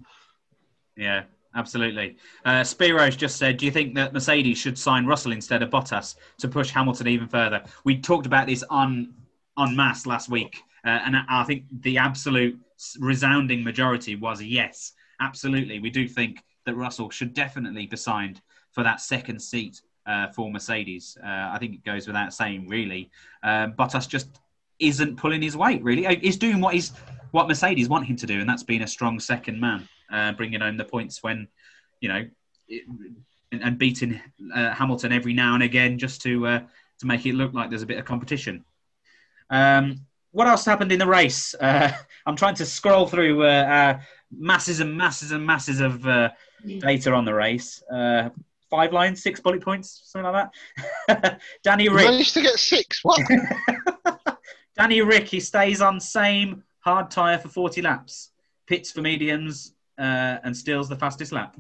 Yeah, absolutely. Uh, Spiro's just said, do you think that Mercedes should sign Russell instead of Bottas to push Hamilton even further? We talked about this on on mass last week, uh, and I- I think the absolute resounding majority was yes, absolutely. We do think that Russell should definitely be signed for that second seat uh, for Mercedes. Uh, I think it goes without saying, really. Um, Bottas just isn't pulling his weight, really. Uh, He's doing what he's what Mercedes want him to do, and that's being a strong second man, uh, bringing home the points when, you know, it, and, and beating uh, Hamilton every now and again just to uh, to make it look like there's a bit of competition. Um, what else happened in the race? Uh, I'm trying to scroll through uh, uh, masses and masses and masses of uh, data on the race. Uh, five lines, six bullet points, something like that. Danny You Rick. managed to get six. What? Danny Ric, he stays on same hard tyre for 40 laps, pits for mediums, uh, and steals the fastest lap.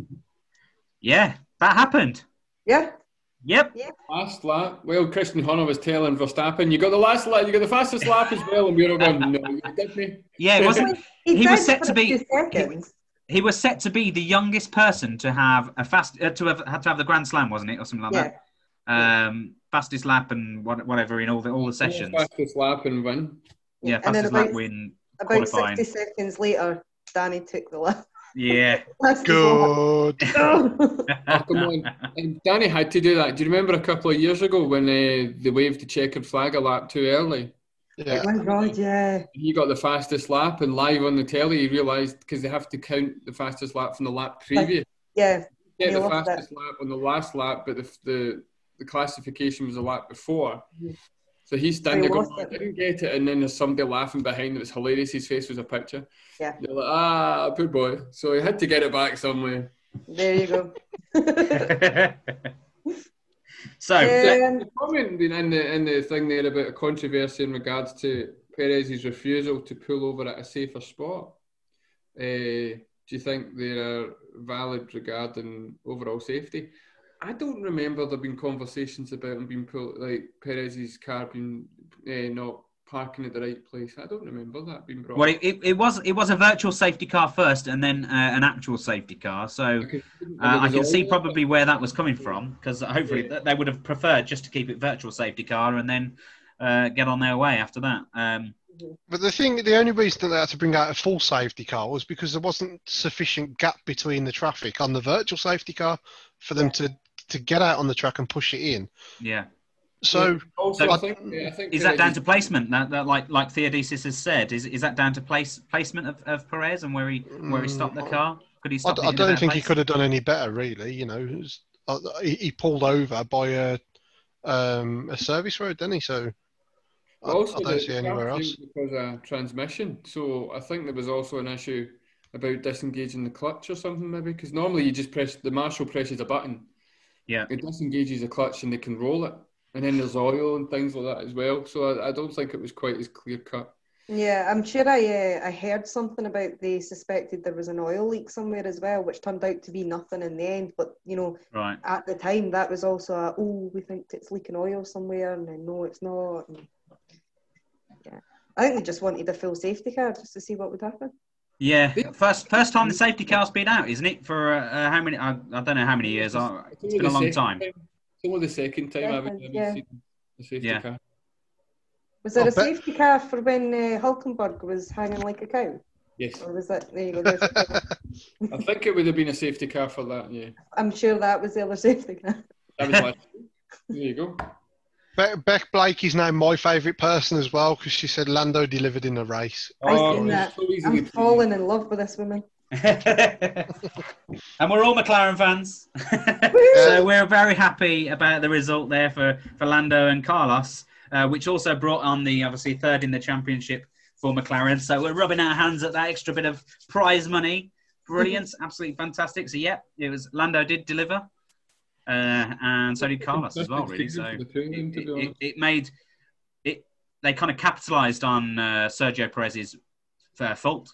Yeah, that happened. yeah, Yep. Last lap. Well, Christian Horner was telling Verstappen, "You got the last lap. You got the fastest lap as well." And we were all going, "No, you didn't." Yeah, it wasn't. he, He was set to be- few. He was set to be the youngest person to have a fast uh, to have had to have the Grand Slam, wasn't it, or something like Yeah, that? Um, fastest lap and whatever in all the all the sessions. Fastest lap and win. Yeah, and then fastest lap about, win. about qualifying. sixty seconds later, Danny took the lap. Yeah. Good. Oh, come on. And Danny had to do that. Do you remember a couple of years ago when uh, they waved the checkered flag a lap too early? Yeah. Oh my god, yeah. He got the fastest lap, and live on the telly, he realised because they have to count the fastest lap from the lap previous. Yeah. Get the loved fastest lap on the last lap, but the, the the classification was a lap before. So he's standing He there going, lost I didn't get it, and then there's somebody laughing behind. It was hilarious. His face was a picture. Yeah. You're like, ah, poor boy. So he had to get it back somewhere. There you go. so Um, The comment in the in the thing there about a controversy in regards to Perez's refusal to pull over at a safer spot. Uh, do you think they are valid regarding overall safety? I don't remember there being conversations about him being pulled, like Perez's car being uh, not parking at the right place. I don't remember that being brought. well, up. it, it, it was it was a virtual safety car first, and then uh, an actual safety car. So. Because- Uh, I can see probably where that was coming from because hopefully th- they would have preferred just to keep it virtual safety car and then uh, get on their way after that. Um, But the thing, the only reason that they had to bring out a full safety car was because there wasn't sufficient gap between the traffic on the virtual safety car for them to to get out on the track and push it in. yeah, So Also, So- I think, yeah, I think is that down to placement? That, that like like Theodosius has said, is is that down to place placement of, of Perez and where he where he stopped the Mm, car? Could he stop? I it in a don't better think he could have done any better, really. You know, was- uh, he, he pulled over by a um, a service road, didn't he? So I, I don't the- see anywhere else. Because of transmission. So I think there was also an issue about disengaging the clutch or something, maybe. Because normally you just press the marshal presses a button. Yeah. It disengages the clutch and they can roll it. And then there's oil and things like that as well. So I, I don't think it was quite as clear cut. Yeah, I'm sure I uh, I heard something about they suspected there was an oil leak somewhere as well, which turned out to be nothing in the end. But you know, Right. at the time that was also a oh we think it's leaking oil somewhere, and then no, it's not. And, yeah, I think they just wanted a full safety car just to see what would happen. Yeah, first first time the safety car's been out, isn't it? For uh, uh, how many? I, I don't know how many years. It's only been a long second time. It's only the second time I've ever yeah. seen the safety Yeah. car. Was there I'll a bet- safety car for when uh, Hulkenberg was hanging like a cow, Yes. or was that there you go? I think it would have been a safety car for that, yeah. I'm sure that was the other safety car. That was last. There you go. Be- Beck Blake is now my favourite person as well because she said Lando delivered in the race. I've Oh, seen it's that. so easily I'm pleased. falling in love with this woman. and we're all McLaren fans. so we're very happy about the result there for, for Lando and Carlos, uh, which also brought on the obviously third in the championship for McLaren. So we're rubbing our hands at that extra bit of prize money. Brilliant, absolutely fantastic. So yeah, it was Lando did deliver, uh, and so did Carlos as well. Really, so For the two of them, it, it, it made it. They kind of capitalised on uh, Sergio Perez's uh, fault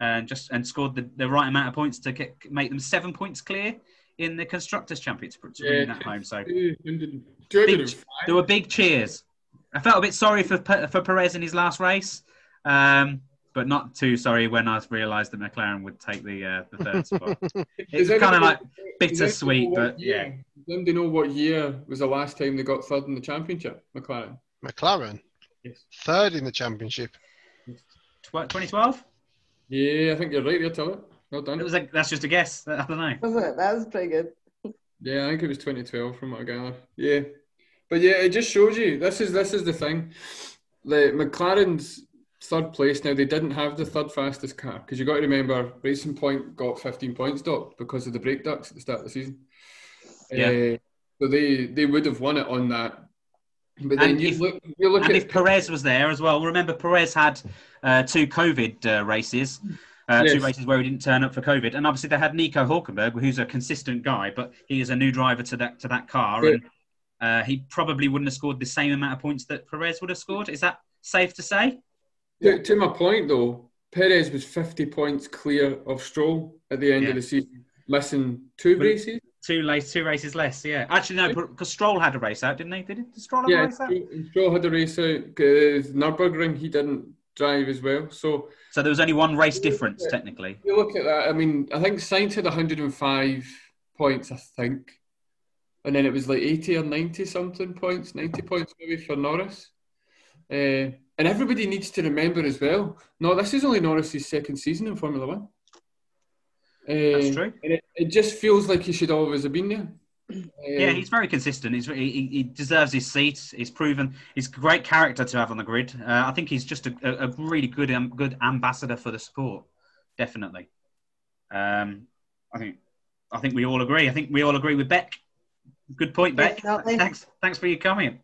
and just and scored the, the right amount of points to get, make them seven points clear in the constructors' championship to bring that home. So 200 205. there were big cheers. I felt a bit sorry for for Perez in his last race, um, but not too sorry when I realised that McLaren would take the uh, the third spot. It's kind of like bittersweet, anybody know what but year- yeah. Does anybody know what year was the last time they got third in the championship, McLaren? McLaren, Yes. third in the championship. Tw- 2012. Yeah, I think you're right there, Tilly. Well done. It was like that's just a guess. I don't know. Was it? That was pretty good. Yeah, I think it was 2012 from what I gather. Yeah, but yeah, it just shows you this is this is the thing. The McLaren's third place now. They didn't have the third fastest car because you got to remember Racing Point got 15 points docked because of the brake ducts at the start of the season. Yeah. Uh, so they they would have won it on that. But then And you if- look you look And at if Perez was there as well, remember Perez had uh, two COVID uh, races, uh, two races where he didn't turn up for COVID, and obviously they had Nico Hulkenberg, who's a consistent guy, but he is a new driver to that to that car, Yeah. and uh, he probably wouldn't have scored the same amount of points that Perez would have scored. Is that safe to say? To, to my point, though, Perez was 50 points clear of Stroll at the end Yeah. of the season, missing two races. Two two races less. Yeah, actually no, because Stroll had a race out, didn't he? Did? Did Stroll have a race out? Stroll, Stroll had a race out. Because Nürburgring, he didn't drive as well. So So there was only one race difference technically. if you look at that, I mean, I think Sainz had 105 points, I think. And then it was like 80 or 90 something points, 90 points maybe for Norris. Uh, and everybody needs to remember as well, no, this is only Norris's second season in Formula One. Uh, That's true. And it, it just feels like he should always have been there. Yeah, he's very consistent. He's, he, he- he deserves his seat. He's proven he's a great character to have on the grid. Uh, I think he's just a, a, a really good um, good ambassador for the sport. Definitely. Um, I think I think we all agree. I think we all agree with Beck. Good point, Beck. Definitely. Thanks, thanks for your comment.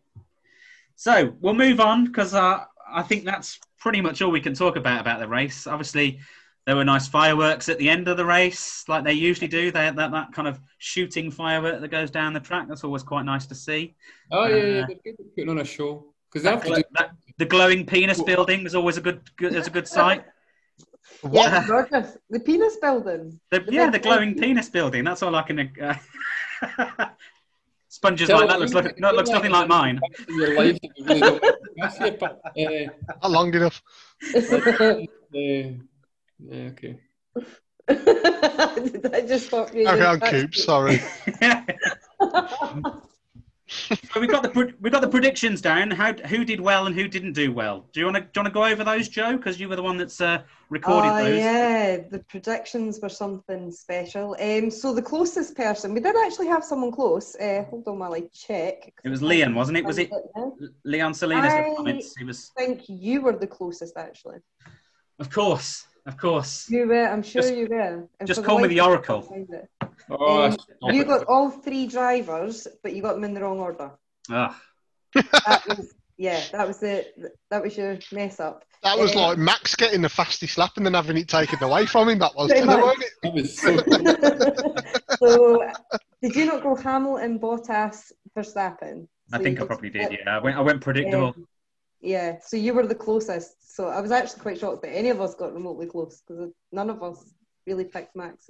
So we'll move on because uh, I think that's pretty much all we can talk about about the race. Obviously, there were nice fireworks at the end of the race, like they usually do. They that that kind of shooting firework that goes down the track. That's always quite nice to see. Oh yeah, yeah, Uh, they're putting on a show because they That, have to glo- do. that- the glowing penis building is always a good, good is a good sight. Yeah, Roger, the penis building. The, The yeah, the glowing thing. penis building. That's all I can. Uh, sponges Tell like that looks like, no, looks nothing like mine. In your life, that you really don't want to pass you, but, uh, Not long enough. uh, yeah, okay. Did I just stop you? Carry on, Coop. Sorry. so we got the we got the predictions down. How who did well and who didn't do well? Do you want to do you want to go over those, Joe? Because you were the one that's uh, recorded Oh those. yeah, the predictions were something special. Um, so the closest person, we did actually have someone close. Uh, hold on while I check. It was Leon, wasn't it? Was it. Leon Salinas? I- comments. He was, think you were the closest actually. of course, of course. You were, I'm sure Just- you were. And just call me the me, I Oracle. Can't find it. Oh, Um, you got all three drivers, but you got them in the wrong order. Ah, That was yeah, that was the that was your mess up. That was Um, like Max getting the fastest lap and then having it taken away from him. That was, Pretty wasn't it? that was so so did you not go Hamilton, and Bottas, for Verstappen? I think I probably did. Yeah, I went I went predictable. Um, yeah, so you were the closest. So I was actually quite shocked that any of us got remotely close because none of us really picked Max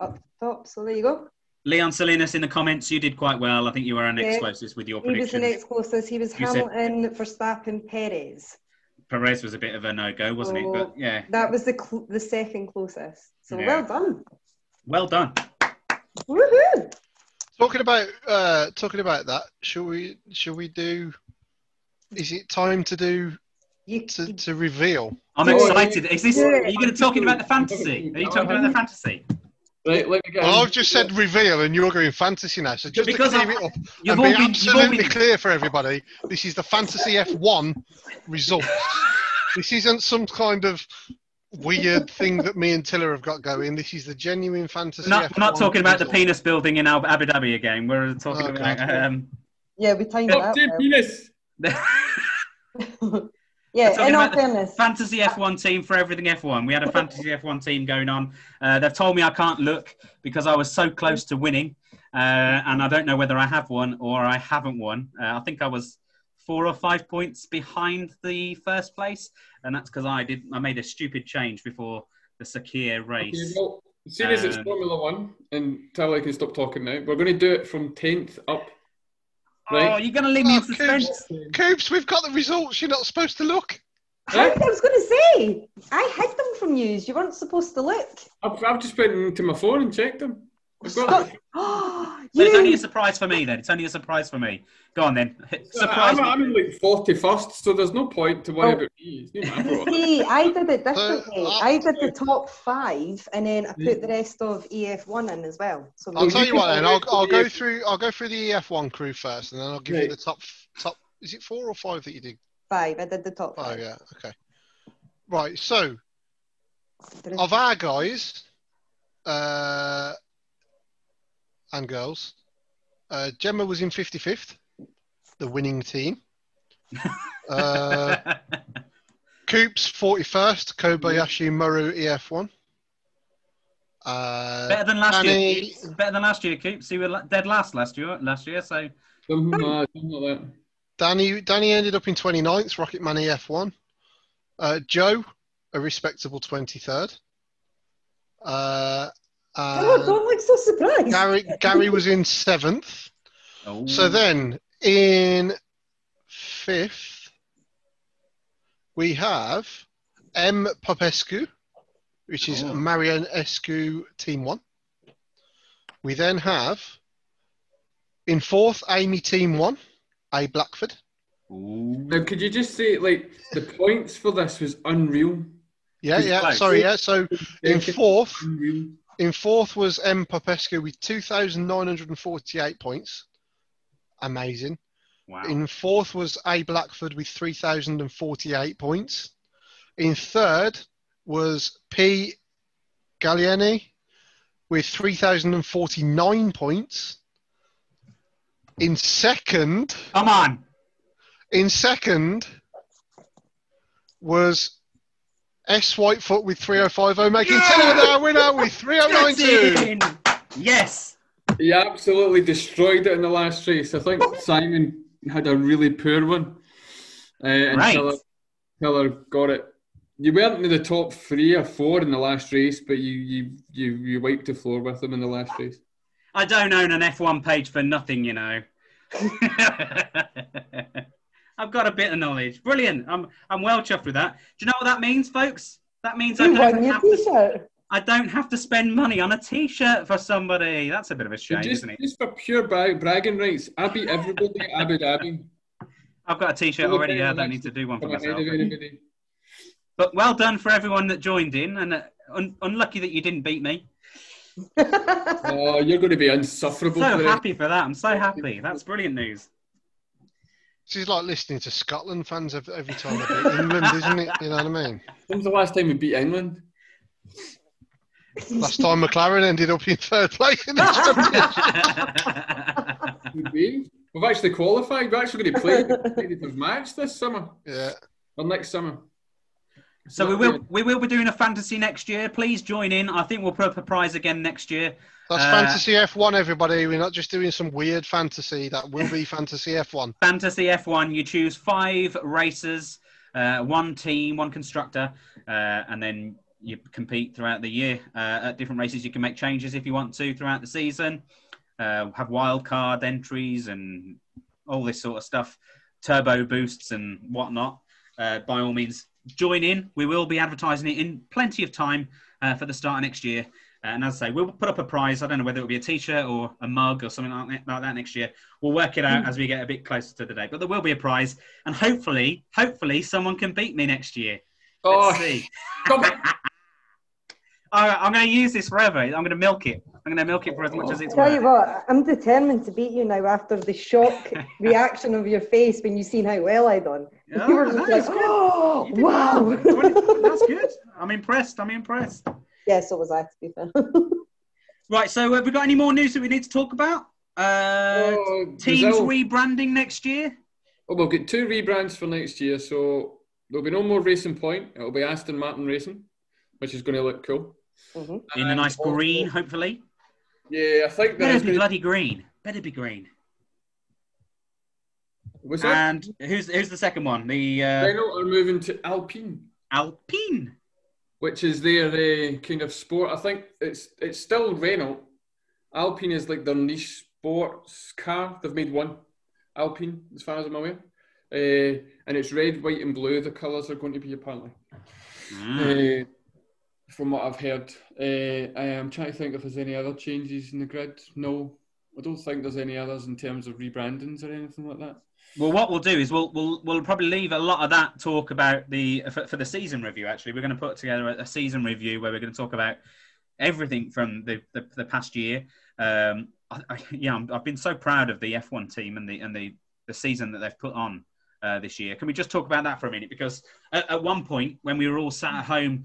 up the top. So there you go. Leon Salinas in the comments, you did quite well. I think you were our next Yeah. closest with your prediction. He was the predictions. next closest. He was You said- Hamilton, Verstappen, Perez. Perez was a bit of a no go, wasn't it? Oh. But yeah, That was the cl- the second closest. So Yeah. well done. well done. Woohoo! Talking about uh, talking about that, shall we? Shall we do? Is it time to do to, to reveal? I'm excited. Is this? Are you going to talk about the fantasy? Are you talking about the fantasy? Right. Let me get. Well. I've just said reveal, and you're going fantasy now. So just Because to clear I- it up and be been, absolutely been, clear for everybody, this is the fantasy F1 results. this isn't some kind of weird thing that me and Tiller have got going. This is the genuine fantasy. we're not, we're not F1 talking about the penis building in Abu Abu Dhabi again. We're talking Okay. about. Um, yeah, we timed it Top out. penis. yeah, talking in all about the fairness, fantasy F1 team for everything F1. We had a fantasy F1 team going on. Uh, they've told me I can't look because I was so close to winning, uh, and I don't know whether I have won or I haven't won. Uh, I think I was four or five points behind the first place, and that's because I did I made a stupid change before the Sakhir Okay, race. as soon as it's Um, Formula One, and Tyler can stop talking now, we're going to do it from tenth up. Oh, you're going to leave me in Oh, suspense? Coops, we've got the results. You're not supposed to look. I was going to say, I hid them from you. You weren't supposed to look. I've, I've just went into my phone and checked them. I've got Stop. So it's only a surprise for me then. It's only a surprise for me. Go on then. Surprise I'm. I'm in like forty first, so there's no point to worry Oh. about me. It's not my fault. See, I did it differently. uh, I did the top five, and then I put the rest of EF1 in as well. So I'll tell you what. Then I'll, I'll go through. I'll go through the EF one crew first, and then I'll give you the top top. Is it four or five that you did? five. I did the top Oh yeah. Okay. Right. So of our guys uh, and girls, uh, Gemma was in 55th, the winning team. Uh, Coops 41st, Kobayashi Maru EF1. Uh, better than last Danny- year. Keeps. Better than last year, Coops. You were la- dead last last year. Last year, so Something, uh, like that. Danny Danny ended up in 29th, Rocketman EF1. Uh, Joe, a respectable 23rd. Uh, Um, oh, and don't look so surprised. Gary Gary was in seventh. oh. So then in fifth, we have M. Popescu, which is Oh. Marion Escu Team 1. We then have in fourth, Amy Team 1, A. Blackford. Ooh. Now, could you just say like the points for this was unreal? Yeah, yeah, close? sorry, yeah. So in fourth, Unreal. In fourth was M. Popescu with 2,948 points. Amazing. Wow. In fourth was A. Blackford with 3,048 points. In third was P. Gallieni with 3,049 points. In second, Come on. in second was S. Whitefoot with 3050, making Yeah! 10 out our winner with That's 3092. Yes. He absolutely destroyed it in the last race. I think Simon had a really poor one. Uh, and Right. Tiller, Tiller got it. You weren't in the top three or four in the last race, but you you you, you wiped the floor with them in the last race. I don't own an F1 page for nothing, you know. I've got a bit of knowledge. Brilliant. I'm I'm well chuffed with that. Do you know what that means, folks? That means I You don't won your have to t-shirt. I don't have to spend money on a T-shirt for somebody. That's a bit of a shame, just, isn't it? just for pure bra- bragging rights, I beat everybody at Abu Dhabi. I've got a T-shirt Well, already. okay, I don't need to do one for myself. of anybody. But well done for everyone that joined in, and uh, un- unlucky that you didn't beat me. Oh, you're going to be insufferable So for it. happy for that. I'm so happy. That's brilliant news. This is like listening to Scotland fans every, every time they beat England, isn't it? You know what I mean? When's the last time we beat England? Last time McLaren ended up in third place in the championship. We've actually qualified. We're actually going to play a competitive match this summer Yeah. or next summer. So we will we will be doing a fantasy next year. Please join in. I think we'll put up a prize again next year. That's Uh, Fantasy F1, everybody. We're not just doing some weird fantasy. That will be Fantasy F1. Fantasy F1. You choose five racers, uh, one team, one constructor, uh, and then you compete throughout the year uh, at different races. You can make changes if you want to throughout the season. Uh, have wild card entries and all this sort of stuff, turbo boosts and whatnot. Uh, by all means, join in. We will be advertising it in plenty of time uh, for the start of next year. Uh, and as I say, we'll put up a prize. I don't know whether it'll be a T-shirt or a mug or something like that, next year. We'll work it out as we get a bit closer to the day. But there will be a prize, and hopefully, hopefully, someone can beat me next year. Oh, Let's see. All right, I'm going to use this forever. I'm going to milk it. I'm going to milk it for as much as it's Tell you worth. what, I'm determined to beat you now after the shock reaction of your face when you seen how well I done. Yeah, you were just like, is good. oh, wow. well. That's good. I'm impressed. I'm impressed. yeah, so was I, to be fair. Right, so have we got any more news that we need to talk about? Uh, Oh, teams Brazil. rebranding next year. Well, we'll get two rebrands for next year, so there'll be no more Racing Point. It'll be Aston Martin Racing, which is going to look cool. Mhm. In a nice green, hopefully. Yeah, I think Better be to bloody green. Better be green. Was that? And who's who's the second one? The uh, Renault are moving to Alpine, Alpine. which is their uh, kind of sport. I think it's it's still Renault. Alpine is like their niche sports car. They've made one Alpine, as far as I'm aware, uh, and it's red, white, and blue. The colours are going to be apparently. Mm. Uh, from what I've heard, uh, I am trying to think if there's any other changes in the grid. No, I don't think there's any others in terms of rebrandings or anything like that. Well, what we'll do is we'll we'll we'll probably leave a lot of that talk about the for, for the season review. Actually, we're going to put together a, season review where we're going to talk about everything from the the, the past year. Um, I, I, yeah, I'm, I've been so proud of the F1 team and the and the the season that they've put on uh, this year. Can we just talk about that for a minute? Because at, at one point when we were all sat at home,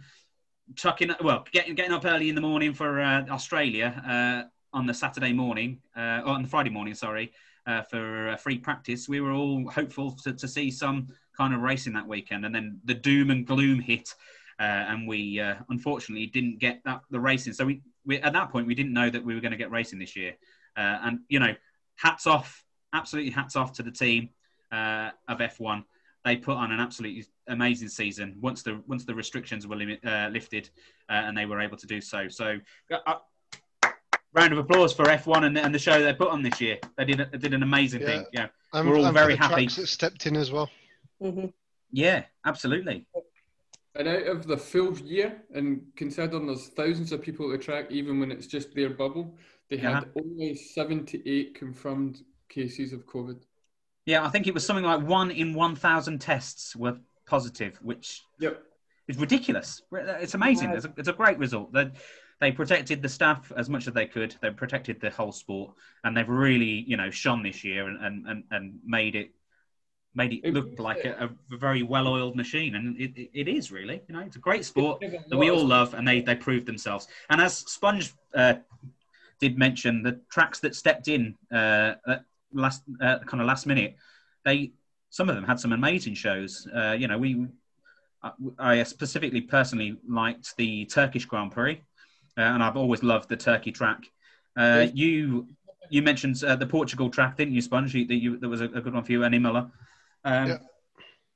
chucking well, getting getting up early in the morning for uh, Australia uh, on the Saturday morning uh, or on the Friday morning, sorry uh, for uh, free practice. We were all hopeful to, to see some kind of racing that weekend, and then the doom and gloom hit, uh, and we unfortunately didn't get that the racing. So we, we at that point we didn't know that we were going to get racing this year, uh, and you know, hats off, absolutely hats off to the team of F1. They put on an absolutely amazing season once the once the restrictions were limit, uh, lifted, uh, and they were able to do so. So. Uh, round of applause for F1 and, and the show they put on this year. They did they did an amazing Yeah. thing. Yeah, And, We're all and very the happy. tracks that stepped in as well. Mhm. yeah, absolutely. And out of the full year, and considering there's thousands of people at the track, even when it's just their bubble, they had Uh-huh. only 78 confirmed cases of COVID. Yeah, I think it was something like one in one thousand tests were positive, which Yep. is ridiculous. It's amazing. It's a, it's a great result. The, they protected the staff as much as they could. They protected the whole sport, and they've really, you know, shone this year and and, and made it made it look like a, a very well-oiled machine, and it, it, it is really. You know, it's a great sport that we all love, and they they proved themselves. And as Sponge uh, did mention, the tracks that stepped in uh, last uh, kind of last minute, they some of them had some amazing shows. Uh, you know, we I specifically personally liked the Turkish Grand Prix, uh, and I've always loved the Turkey track. Uh, you you mentioned uh, the Portugal track, didn't you, Sponge? That you, that was a, a, good one for you, Annie Miller. Um, yeah.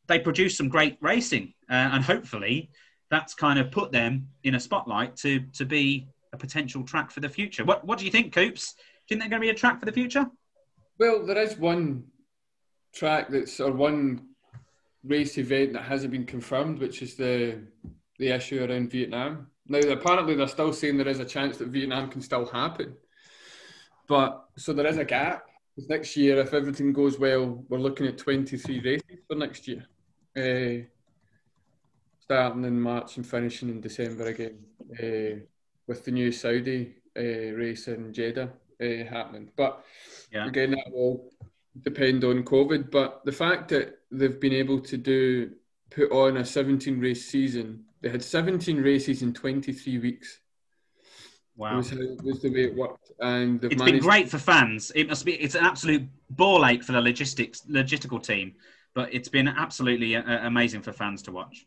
They produced some great racing, uh, and hopefully that's kind of put them in a spotlight to to be a potential track for the future. What what do you think, Coops? Do you think they're going to be a track for the future? Well, there is one track that's or one race event that hasn't been confirmed, which is the the issue around Vietnam. Now, apparently, they're still saying there is a chance that Vietnam can still happen, but so there is a gap. Next year, if everything goes well, we're looking at 23 races for next year, uh, starting in March and finishing in December again, uh, with the new Saudi uh, race in Jeddah happening. But yeah. again, that will depend on COVID. But the fact that they've been able to do put on a 17 race season, they had 17 races in 23 weeks. Wow, was, was the way it worked, and it's been great for fans. It must be. It's an absolute ball ache for the logistics logistical team, but it's been absolutely uh, amazing for fans to watch.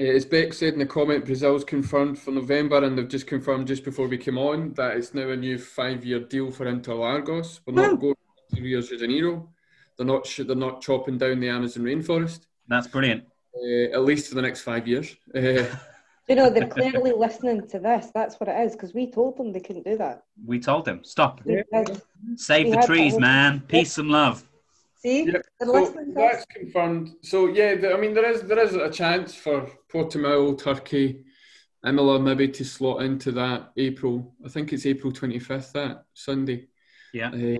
As Beck said in the comment, Brazil's confirmed for November, and they've just confirmed just before we came on that it's now a new five-year deal for Interlagos. We're not going to Rio de Janeiro. They're not they're not chopping down the Amazon rainforest. That's brilliant. Uh, at least for the next five years. Uh, you know they're clearly listening to this. That's what it is because we told them they couldn't do that. We told them stop. Save we the trees, man. Peace and love. See, yep. so that's confirmed. So yeah, the, I mean there is there is a chance for Portimao, Turkey, Imola maybe to slot into that April. I think it's April twenty fifth that Sunday. Yeah. Uh,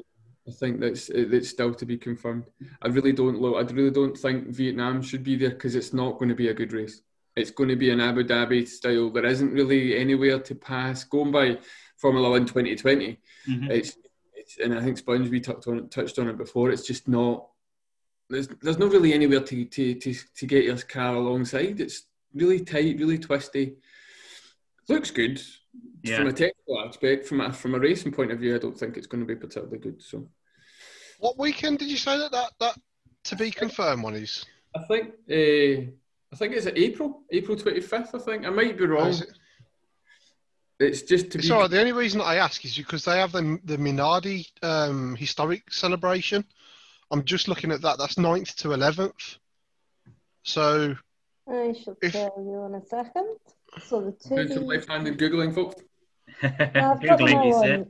I think that's it's still to be confirmed. I really don't look. I really don't think Vietnam should be there because it's not going to be a good race. It's going to be an Abu Dhabi style. There isn't really anywhere to pass. Going by Formula One 2020, mm-hmm. it's and I think Sponge we touched on it, touched on it before. It's just not. There's there's not really anywhere to to to, to get your car alongside. It's really tight, really twisty. Looks good yeah. from a technical aspect. From a from a racing point of view, I don't think it's going to be particularly good. So, what weekend did you say that that, that to be confirmed one is? I think uh, I think it's April, April twenty fifth. I think I might be wrong. It's just to it's be. Sorry, the only reason I ask is because they have the the Minardi um, historic celebration. I'm just looking at that. That's 9th to eleventh. So. I shall if... tell you in a second. So the two. Doing some left-handed googling, folks. googling, you said.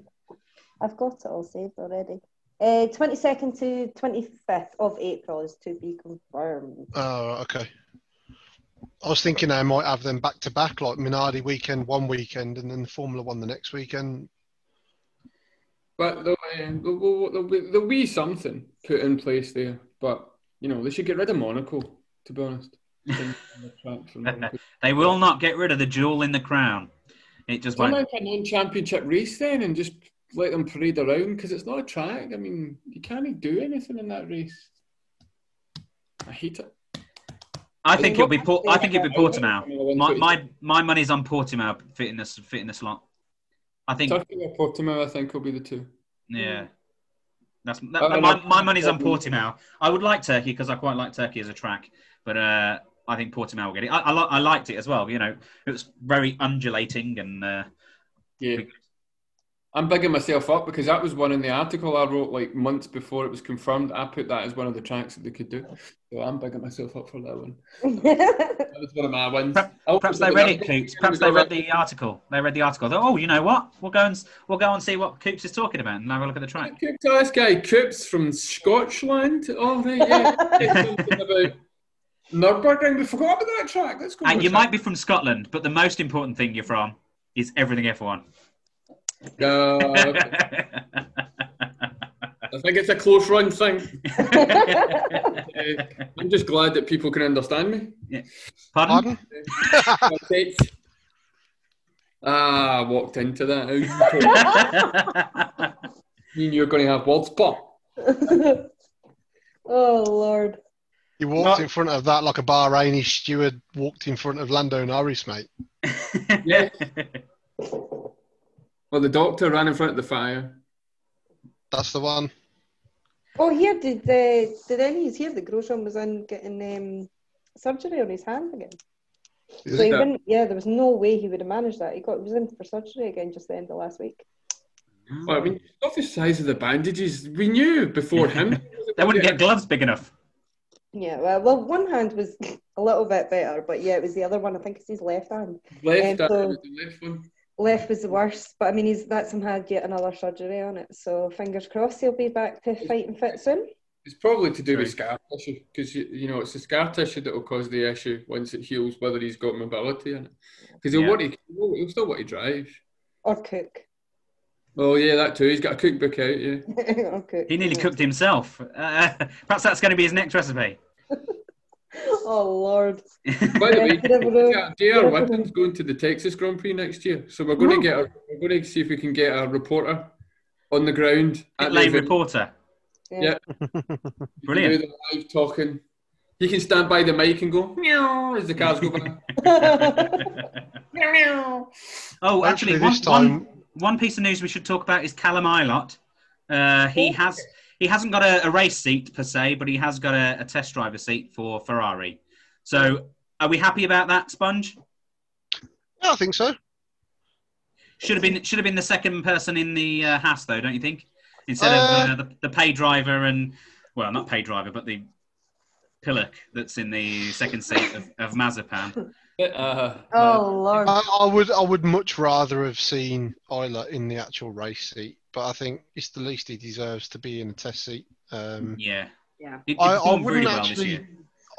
I've got it all saved already. Uh, 22nd to 25th of April is to be confirmed. Oh, okay. I was thinking I might have them back to back, like Minardi weekend one weekend, and then Formula One the next weekend. But there'll, uh, there'll, there'll, be, there'll be something put in place there. But you know, they should get rid of Monaco. To be honest, they will not get rid of the jewel in the crown. It just won't. like a non-championship race then, and just let them parade around because it's not a track. I mean, you can't do anything in that race. I hate it. I think it'll be. Port- I think it'll be Portimao. My, my my money's on Portimao fitting this fitting this lot. I think Turkey or Portimao. I think will be the two. Yeah, that's that, uh, my, my money's on Portimao. I would like Turkey because I quite like Turkey as a track, but uh, I think Portimao will get it. I, I, I, liked it as well. You know, it was very undulating and uh, yeah. I'm bigging myself up because that was one in the article I wrote like months before it was confirmed. I put that as one of the tracks that they could do. So I'm bigging myself up for that one. that was one of my wins. Perhaps, oh, they read it, Coops. Perhaps they read the article. They read the article. Thought, oh, you know what? We'll go and we'll go and see what Coops is talking about and have a look at the track. Coops, this guy Coops from Scotland. Oh right, yeah. about Nurburgring. We forgot about that track. Let's go. Uh, and you track. might be from Scotland, but the most important thing you're from is everything F1. Uh, I think it's a close run thing. uh, I'm just glad that people can understand me. Yeah. Pardon? Pardon? Ah, I walked into that. How you talking? you knew you were going to have words, but oh Lord. You walked in front of that like a Bahraini steward walked in front of Lando Norris, mate. yeah. Well, the doctor ran in front of the fire. That's the one. Oh, here did the did Ellies here the Grosjean was in getting um, surgery on his hand again? Is So it? he that- wouldn't, yeah, there was no way he would have managed that. He got he was in for surgery again just the end of last week. Well, I mean, stuff the size of the bandages. We knew before him. they wouldn't get gloves big enough. Yeah, well, well, one hand was a little bit better, but yeah, it was the other one. I think it's his left hand. left. Um, that so- was the left one. Left was the worst, but I mean, he's that's him had yet another surgery on it. So fingers crossed he'll be back to fighting fit soon. It's probably to do with Sorry. scar tissue because you, you know it's the scar tissue that will cause the issue once it heals, whether he's got mobility in it. Because he'll Yeah. want to, he'll he'll still want to drive. Or cook. Oh yeah, that too. He's got a cookbook out. Yeah. or cook. He nearly cooked himself. Uh, perhaps that's going to be his next recipe. Oh Lord. By the way, Yeah, never know. J- J.R. Whitten's going to the Texas Grand Prix next year, so we're going to get a, we're going to see if we can get a reporter on the ground at Pit the lane event. reporter. Yeah. Brilliant. The live talking. He can stand by the mic and go meow as the cars go by. Oh, actually, one, this time, one, one piece of news we should talk about is Callum Ilott. Uh, he has he hasn't got a, a race seat per se, but he has got a, a test driver seat for Ferrari. So, are we happy about that, Sponge? yeah, I think so. Should have been should have been the second person in the uh, Haas, though, don't you think? Instead Uh, of uh, the, the pay driver and well, not pay driver, but the pillock that's in the second seat of, of Mazepin. Uh, oh Lord. I, I would I would much rather have seen Euler in the actual race seat, but I think it's the least he deserves to be in a test seat. Um, Yeah, Yeah. it, it I, I wouldn't really actually. year.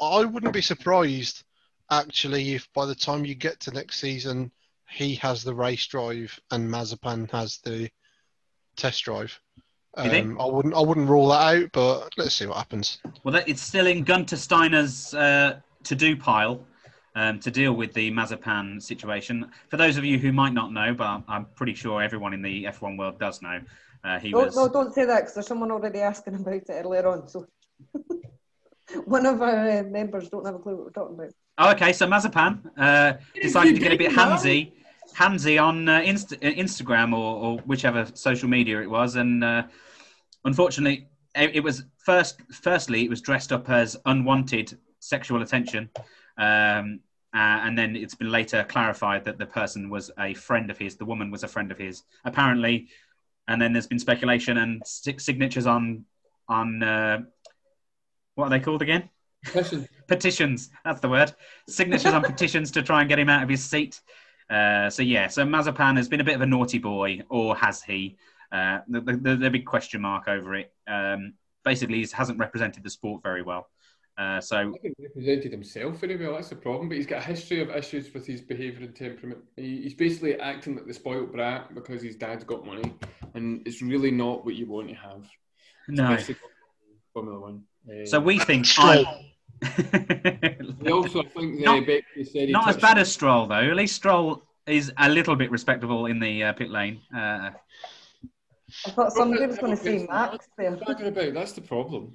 I wouldn't be surprised actually if by the time you get to next season he has the race drive and Mazepin has the test drive. Um, I wouldn't I wouldn't rule that out, but let's see what happens. Well, that, it's still in Gunter Steiner's uh, to-do pile um, to deal with the Mazepin situation. For those of you who might not know, but I'm, pretty sure everyone in the F1 world does know, uh, he No, was. no, don't say that because there's someone already asking about it earlier on. So one of our uh, members don't have a clue what we're talking about. Oh, okay. So Mazepin uh, decided to get a bit handsy, handsy on uh, Inst- uh, Instagram or, or whichever social media it was, and uh, unfortunately, it, it was first. Firstly, it was dressed up as unwanted sexual attention, um, uh, and then it's been later clarified that the person was a friend of his. The woman was a friend of his, apparently, and then there's been speculation and signatures on on uh, what are they called again? listen, petitions. That's the word. Signatures on petitions to try and get him out of his seat. Uh, so yeah, so Mazepin has been a bit of a naughty boy, or has he? Uh, the, the, the big question mark over it. Um, basically, he hasn't represented the sport very well. Uh, so he represented himself very well. That's the problem. But he's got a history of issues with his behaviour and temperament. He, he's basically acting like the spoilt brat because his dad's got money, and it's really not what you want to have. no. Formula One. Uh, So we think Stroll. He also, think, the Not- Becky said he not as bad as Stroll though. At least Stroll is a little bit respectable in the uh, pit lane. Uh, I thought somebody was going to Okay, say Max there. That's the problem.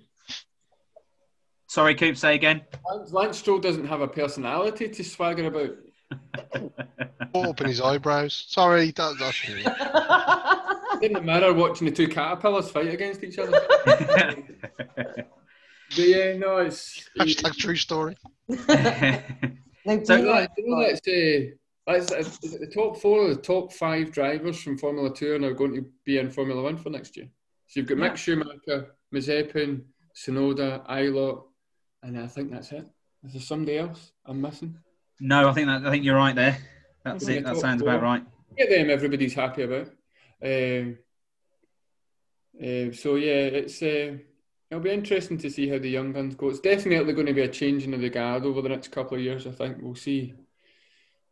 Sorry, Coop. Say again. Lance, Lance Stroll doesn't have a personality to swagger about. Open his eyebrows. Sorry, that, that's It didn't matter watching the two caterpillars fight against each other. But yeah, no, it's. hashtag true story. Now, So- You know, Max- you know that's, uh, that's, that's is the top four or the top five drivers from Formula Two are now going to be in Formula One for next year. So you've got Mick Schumacher, Mazepin, Tsunoda, Ilott, and I think that's it. Is there somebody else I'm missing? no, I think that I think you're right there. That's it. That top sounds about right. Get them, everybody's happy about. Um, uh, so yeah, it's uh, it'll be interesting to see how the young guns go. It's definitely going to be a changing of the guard over the next couple of years. I think we'll see.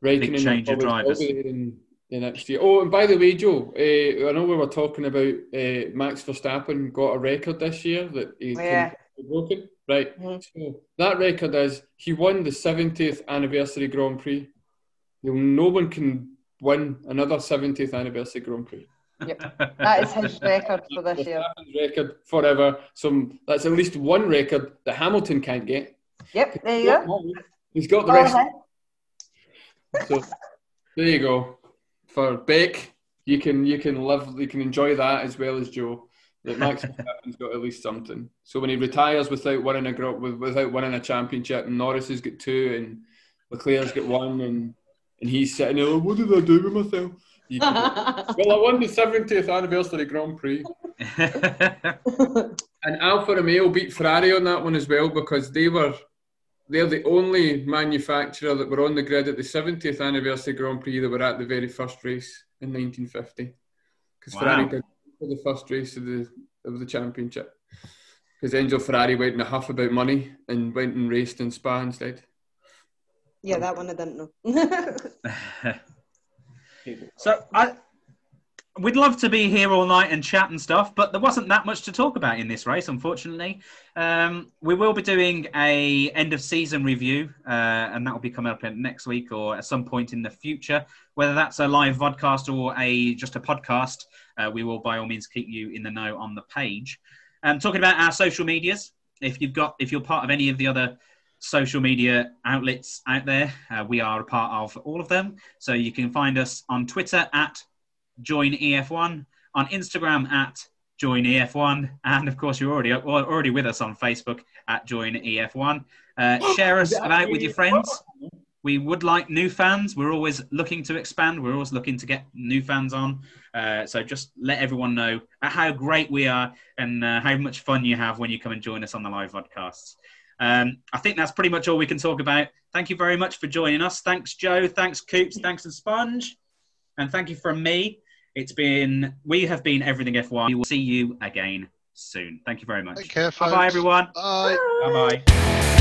Raikkonen change of drivers. still be there in the next year. Oh, and by the way, Joe, uh, I know we were talking about uh, Max Verstappen got a record this year that he Yeah. can broken. Right. Mhm. So that record is he won the 70th anniversary Grand Prix. You know, no one can win another 70th anniversary Grand Prix. Yep, that is his record for this year. Record forever. Some that's at least one record that Hamilton can't get. Yep, there you go. He's got the Go rest. ahead. So there you go. For Beck, you can you can live you can enjoy that as well as Joe. That Max Verstappen's got at least something. So when he retires without winning a without winning a championship, and Norris has got two, and Leclerc's got one, and and he's sitting there, what did I do with myself? Go, well, I won the 70th anniversary Grand Prix. And Alfa Romeo beat Ferrari on that one as well because they were they're the only manufacturer that were on the grid at the 70th anniversary Grand Prix that were at the very first race in 1950. Because Wow. Ferrari did for the first race of the of the championship. Because Enzo Ferrari went in a huff about money and went and raced in Spa instead. Yeah, that one I didn't know. so I, we'd love to be here all night and chat and stuff, but there wasn't that much to talk about in this race, unfortunately. Um, we will be doing a end of season review, uh, and that will be coming up next week or at some point in the future. Whether that's a live vodcast or a just a podcast, uh, we will by all means keep you in the know on the page. Um, talking about our social medias, if you've got if you're part of any of the other social media outlets out there, uh, we are a part of all of them. So you can find us on Twitter at join EF1, on Instagram at join EF1, and of course you're already already with us on Facebook at join EF1. Uh, share us about with your friends. We would like new fans. We're always looking to expand. We're always looking to get new fans on. Uh, so just let everyone know how great we are and uh, how much fun you have when you come and join us on the live podcasts. Um, I think that's pretty much all we can talk about. Thank you very much for joining us. Thanks, Joe. Thanks, Coops. Thanks, and Sponge. And thank you from me. It's been, we have been Everything F1. We will see you again soon. Thank you very much. Take care, Bye-bye, everyone. Bye. Bye bye.